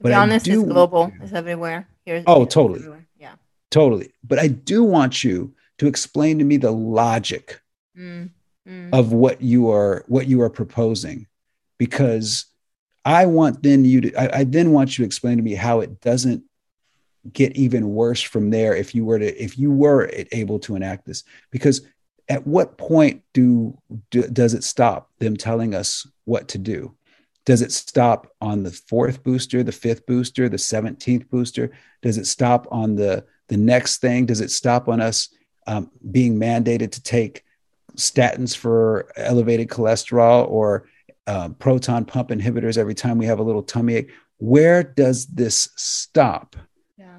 but be honest it's global. it's everywhere. Here's, oh totally. everywhere. yeah. Totally. But i do want you to explain to me the logic mm, mm. of what you are what you are proposing. Because i want then you to I, I then want you to explain to me how it doesn't get even worse from there if you were to if you were able to enact this? Because at what point do, do, does it stop them telling us what to do? Does it stop on the fourth booster the fifth booster the 17th booster? Does it stop on the the next thing? Does it stop on us um, being mandated to take statins for elevated cholesterol or uh, proton pump inhibitors every time we have a little tummy ache? Where does this stop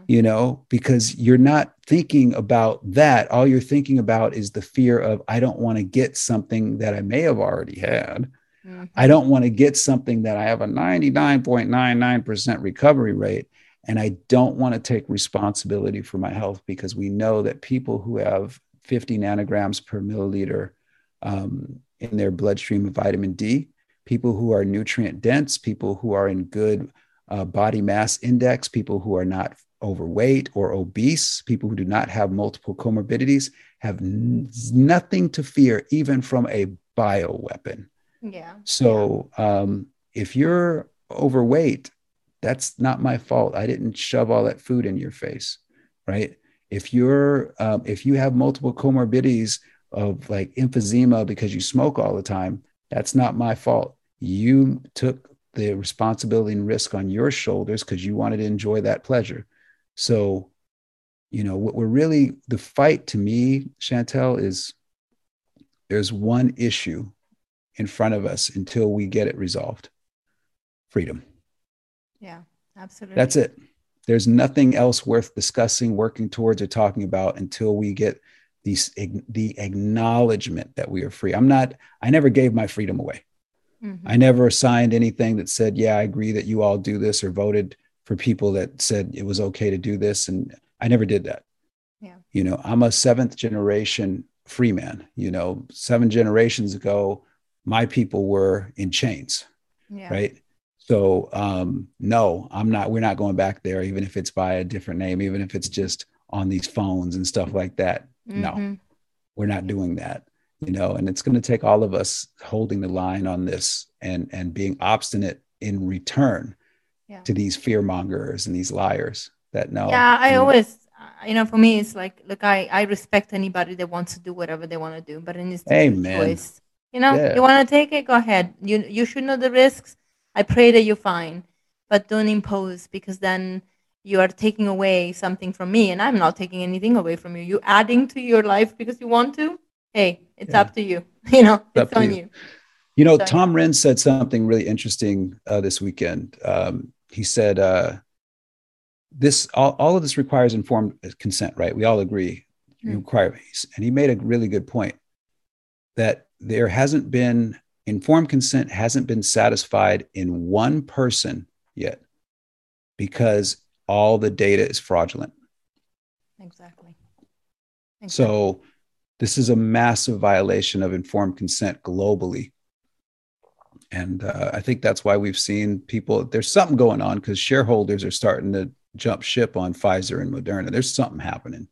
you know, because you're not thinking about that. All you're thinking about is the fear of, I don't want to get something that I may have already had. Mm-hmm. I don't want to get something that I have a 99.99% recovery rate. And I don't want to take responsibility for my health because we know that people who have 50 nanograms per milliliter um, in their bloodstream of vitamin D, people who are nutrient dense, people who are in good uh, body mass index, people who are not overweight or obese, people who do not have multiple comorbidities, have n- nothing to fear, even from a bioweapon. Yeah. So. Um, if you're overweight, that's not my fault. I didn't shove all that food in your face, right? If you're um, if you have multiple comorbidities of like emphysema because you smoke all the time, that's not my fault. You took the responsibility and risk on your shoulders because you wanted to enjoy that pleasure. So, you know, what we're really, the fight to me, Chantel, is there's one issue in front of us until we get it resolved freedom. Yeah, absolutely. That's it. There's nothing else worth discussing, working towards, or talking about until we get these, the acknowledgement that we are free. I'm not, I never gave my freedom away. Mm-hmm. I never signed anything that said, yeah, I agree that you all do this or voted for people that said it was okay to do this. And I never did that. Yeah. You know, I'm a seventh generation free man. You know, seven generations ago, my people were in chains. Yeah. Right. So um, no, I'm not. We're not going back there, even if it's by a different name, even if it's just on these phones and stuff like that. Mm-hmm. No, we're not doing that. You know, and it's going to take all of us holding the line on this and and being obstinate in return yeah. to these fear mongers and these liars that know. Yeah, I always, uh, you know, for me, it's like, look, I, I respect anybody that wants to do whatever they want to do, but to Amen. choice. You know, yeah. you want to take it, go ahead. You you should know the risks. I pray that you're fine, but don't impose because then you are taking away something from me, and I'm not taking anything away from you. You adding to your life because you want to. Hey, it's yeah. up to you. [laughs] You know, it's, it's on you. you. You know, so, Tom Renz said something really interesting uh, this weekend. Um, he said, uh, this all, all of this requires informed consent, right? We all agree mm. require, and he made a really good point that there hasn't been informed consent hasn't been satisfied in one person yet because all the data is fraudulent. Exactly. exactly. So this is a massive violation of informed consent globally and uh, I think that's why we've seen people. There's something going on because shareholders are starting to jump ship on Pfizer and Moderna. There's something happening.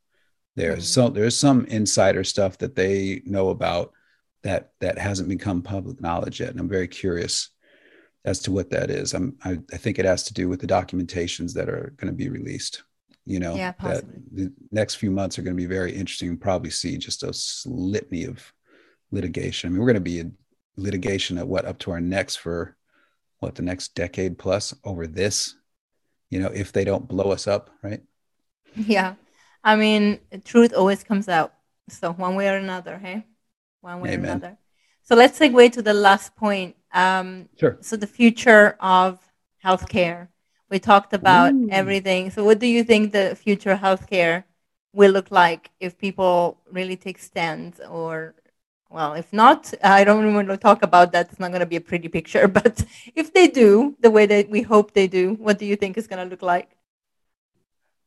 There's mm-hmm. some there's some insider stuff that they know about that that hasn't become public knowledge yet, and I'm very curious as to what that is. I'm I, I think it has to do with the documentations that are going to be released. You know, yeah, that the next few months are going to be very interesting. probably see just a litany of litigation. I mean, we're going to be litigation at what up to our necks for what the next decade plus over this you know if they don't blow us up right? Yeah. I mean truth always comes out. So one way or another hey? One way Amen. or another. So let's segue to the last point. Um sure. so the future of healthcare. We talked about Ooh. everything. So what do you think the future healthcare will look like if people really take stands or well if not i don't even want to talk about that. It's not going to be a pretty picture [laughs] but if they do the way that we hope they do what do you think is going to look like?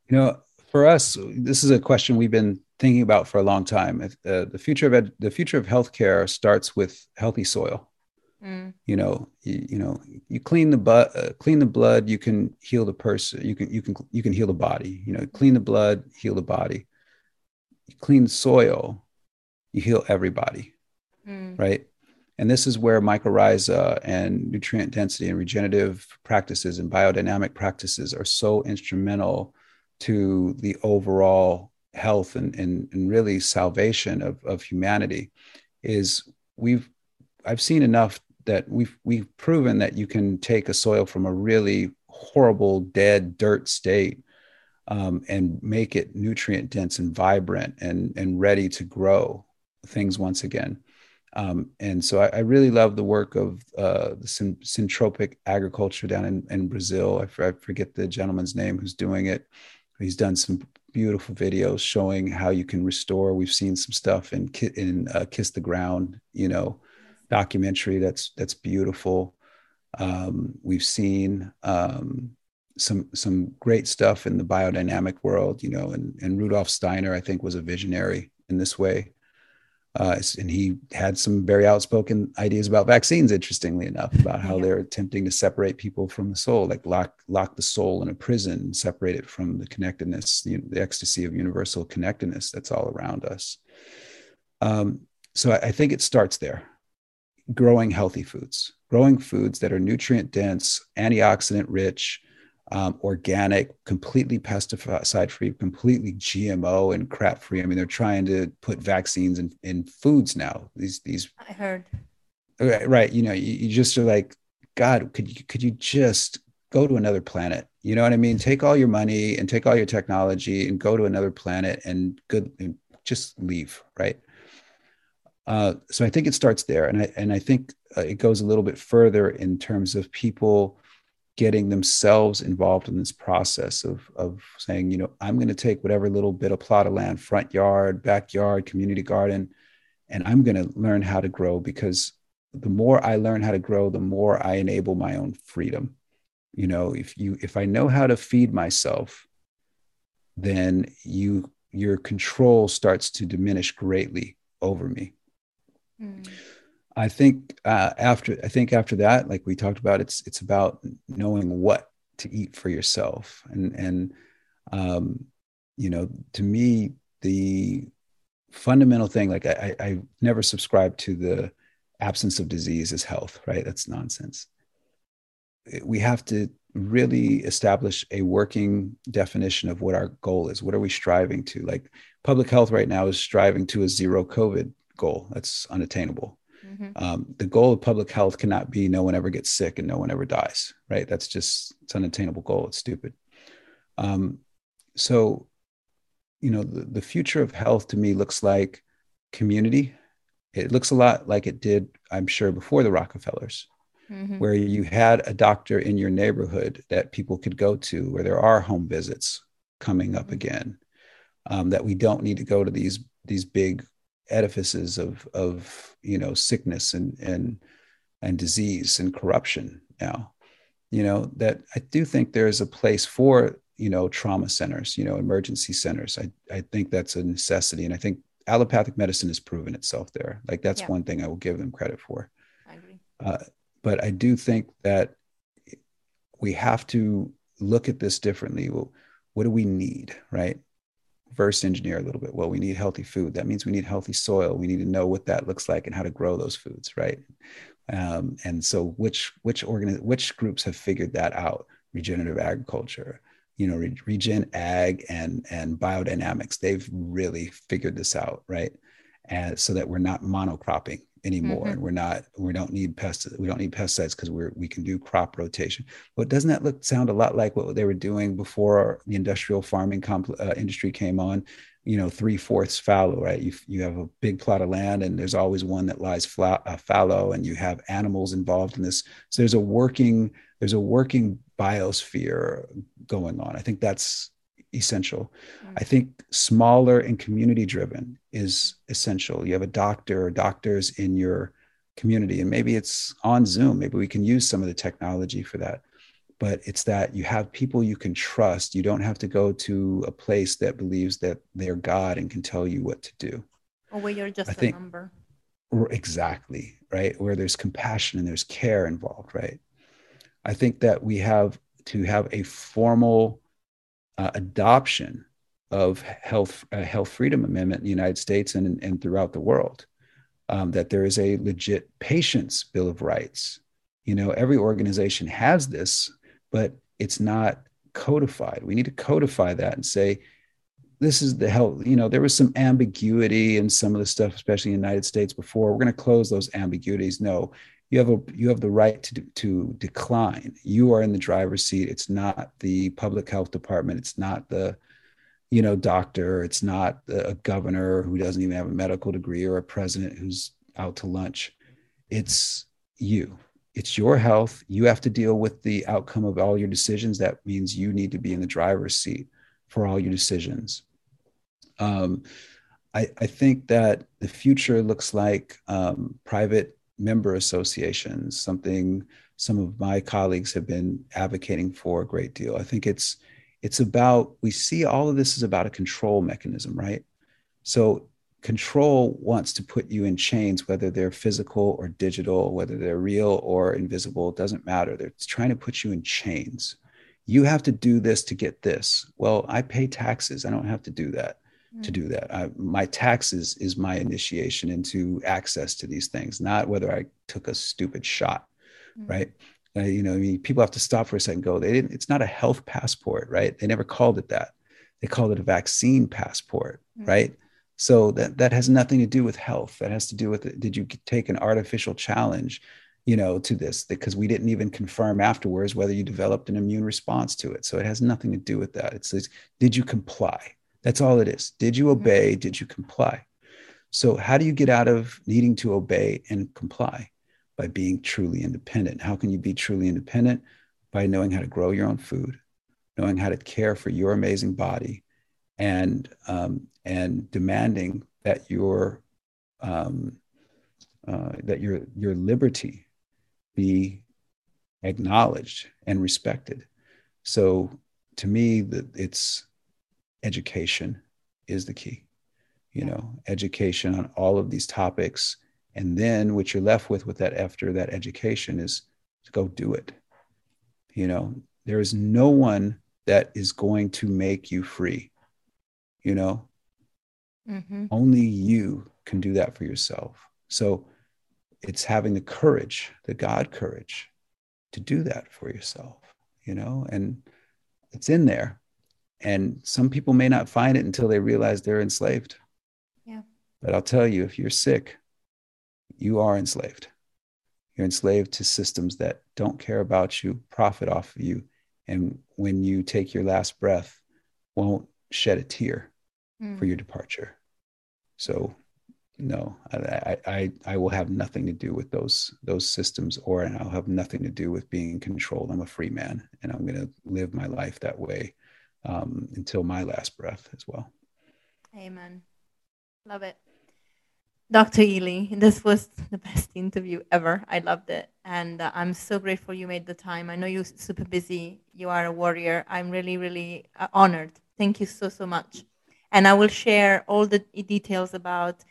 You know for us this is a question we've been thinking about for a long time. Uh, the future of ed- the future of healthcare starts with healthy soil. Mm. you know you, you, know you clean the but uh, clean the blood you can heal the person you can you can you can heal the body. You know clean the blood heal the body. You clean the soil you heal everybody, mm. right? And this is where mycorrhiza and nutrient density and regenerative practices and biodynamic practices are so instrumental to the overall health and, and, and really salvation of, of humanity is we've I've seen enough that we've we've proven that you can take a soil from a really horrible dead dirt state um, and make it nutrient dense and vibrant and and ready to grow things once again. Um, and so I, I, really love the work of uh, the agriculture down in, in Brazil. I, forget the gentleman's name who's doing it. He's done some beautiful videos showing how you can restore. We've seen some stuff in in uh, Kiss the Ground, you know, documentary that's that's beautiful. Um, we've seen um, some some great stuff in the biodynamic world, you know, and, and Rudolf Steiner, I think, was a visionary in this way. Uh, and he had some very outspoken ideas about vaccines, interestingly enough, about how yeah. they're attempting to separate people from the soul, like lock lock the soul in a prison, separate it from the connectedness, the, the ecstasy of universal connectedness that's all around us. Um, so I, I think it starts there, growing healthy foods, growing foods that are nutrient dense, antioxidant rich, um, organic, completely pesticide free, completely GMO and crap free. I mean, they're trying to put vaccines in, in foods now. These these I heard. Right, right. You know, you, you just are like, God, could you could you just go to another planet? You know what I mean? Take all your money and take all your technology and go to another planet and good and just leave, right? Uh, so I think it starts there, and I and I think uh, it goes a little bit further in terms of people getting themselves involved in this process of, of saying, you know, I'm going to take whatever little bit of plot of land, front yard, backyard, community garden, and I'm going to learn how to grow because the more I learn how to grow, the more I enable my own freedom. You know, if you if I know how to feed myself, then you your control starts to diminish greatly over me. Mm. I think uh, after I think after that, like we talked about, it's it's about knowing what to eat for yourself, and and um, you know, to me, the fundamental thing, like I, I never subscribed to the absence of disease is health, right? That's nonsense. We have to really establish a working definition of what our goal is. What are we striving to? Like public health right now is striving to a zero COVID goal. That's unattainable Mm-hmm. Um, the goal of public health cannot be no one ever gets sick and no one ever dies, right? That's just it's an unattainable goal. It's stupid. Um, so, you know, the, the future of health to me looks like community. It looks a lot like it did, I'm sure, before the Rockefellers, mm-hmm. where you had a doctor in your neighborhood that people could go to, where there are home visits coming up mm-hmm. again. Um, that we don't need to go to these these big edifices of of you know sickness and and and disease and corruption now. You know that i do think there's a place for you know trauma centers you know emergency centers. I i think that's a necessity and i think allopathic medicine has proven itself there. Like that's yeah. one thing i will give them credit for. I agree. Uh, but i do think that we have to look at this differently. Well, what do we need right reverse engineer a little bit. Well, we need healthy food. That means we need healthy soil. We need to know what that looks like and how to grow those foods, right? Um, and so, which which organ which groups have figured that out? Regenerative agriculture, you know, regen ag and and biodynamics. They've really figured this out, right? And so that we're not monocropping anymore. Mm-hmm. and we're not we don't need pesticides we don't need pesticides because we're we can do crop rotation. But doesn't that look sound a lot like what they were doing before the industrial farming comp- uh, industry came on? You know three fourths fallow right? You, you have a big plot of land and there's always one that lies flat, uh, fallow and you have animals involved in this. So there's a working there's a working biosphere going on. I think that's essential. Mm-hmm. I think smaller and community driven is essential. You have a doctor or doctors in your community, and maybe it's on Zoom. Maybe we can use some of the technology for that. But it's that you have people you can trust. You don't have to go to a place that believes that they're God and can tell you what to do. Or where you're just I a think, number. Exactly, right? Where there's compassion and there's care involved, right? I think that we have to have a formal uh, adoption of health uh, health freedom amendment in the United States and, and throughout the world. Um, that there is a legit patient's bill of rights. You know, every organization has this, but it's not codified. We need to codify that and say, this is the health. You know, there was some ambiguity in some of the stuff, especially in the United States before. We're going to close those ambiguities. No, you have a you have the right to to decline. You are in the driver's seat. It's not the public health department. It's not the you know doctor. It's not a governor who doesn't even have a medical degree or a president who's out to lunch. It's you. It's your health. You have to deal with the outcome of all your decisions. That means you need to be in the driver's seat for all your decisions. Um, I, I, think that the future looks like um, private member associations, something some of my colleagues have been advocating for a great deal. I think it's it's about we see all of this is about a control mechanism, right? So control wants to put you in chains, whether they're physical or digital, whether they're real or invisible, doesn't matter. They're trying to put you in chains. You have to do this to get this. Well, I pay taxes. I don't have to do that to do that. I, my taxes is my initiation into access to these things, not whether I took a stupid shot, mm-hmm. right? Uh, you know, I mean, people have to stop for a second. go, they didn't. It's not a health passport, right? They never called it that. They called it a vaccine passport, mm-hmm. right? So that that has nothing to do with health. That has to do with did you take an artificial challenge, you know, to this? Because we didn't even confirm afterwards whether you developed an immune response to it. So it has nothing to do with that. It says, did you comply? That's all it is. Did you mm-hmm. obey? Did you comply? So, how do you get out of needing to obey and comply? By being truly independent. How can you be truly independent? By knowing how to grow your own food, knowing how to care for your amazing body, and um, and demanding that your um, uh, that your your liberty be acknowledged and respected. So, to me, that it's education is the key you know education on all of these topics. And then what you're left with with that after that education is to go do it. You know there is no one that is going to make you free you know? Mm-hmm. only you can do that for yourself. So it's having the courage the god courage to do that for yourself you know? And it's in there and some people may not find it until they realize they're enslaved. Yeah. But I'll tell you, if you're sick, you are enslaved. You're enslaved to systems that don't care about you, profit off of you, and when you take your last breath, won't shed a tear mm. for your departure. So, no, I, I, I will have nothing to do with those those systems, or and I'll have nothing to do with being controlled. I'm a free man, and I'm going to live my life that way um, until my last breath as well. Amen. Love it. Dr. Ealy, this was the best interview ever. I loved it. And uh, I'm so grateful you made the time. I know you're super busy. You are a warrior. I'm really, really uh, honored. Thank you so, so much. And I will share all the details about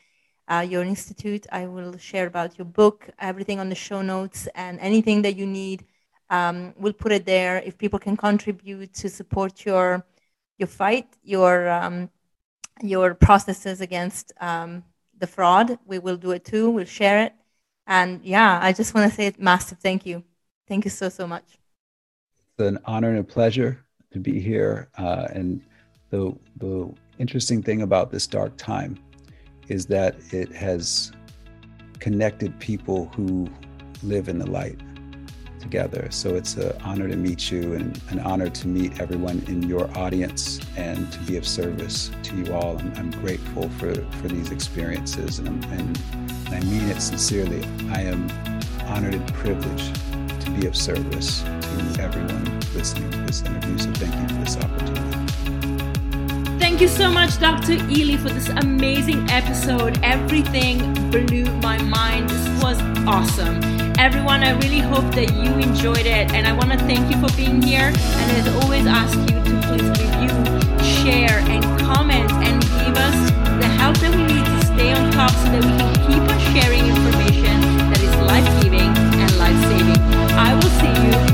uh, your institute. I will share about your book, everything on the show notes, and anything that you need um, we'll put it there. If people can contribute to support your your fight, your um, your processes against um, the fraud, we will do it too. We'll share it. And yeah, I just want to say a massive thank you. Thank you so so much. It's an honor and a pleasure to be here. Uh, and the the interesting thing about this dark time is that it has connected people who live in the light together. So it's an honor to meet you and an honor to meet everyone in your audience and to be of service to you all. I'm, I'm grateful for, for these experiences and, and, and I mean it sincerely. I am honored and privileged to be of service to everyone listening to this interview. So thank you for this opportunity. Thank you so much, Dr. Ealy, for this amazing episode. Everything blew my mind. This was awesome. Everyone, I really hope that you enjoyed it. And I want to thank you for being here. And as always, ask you to please review, share, and comment and give us the help that we need to stay on top so that we can keep on sharing information that is life giving and life saving. I will see you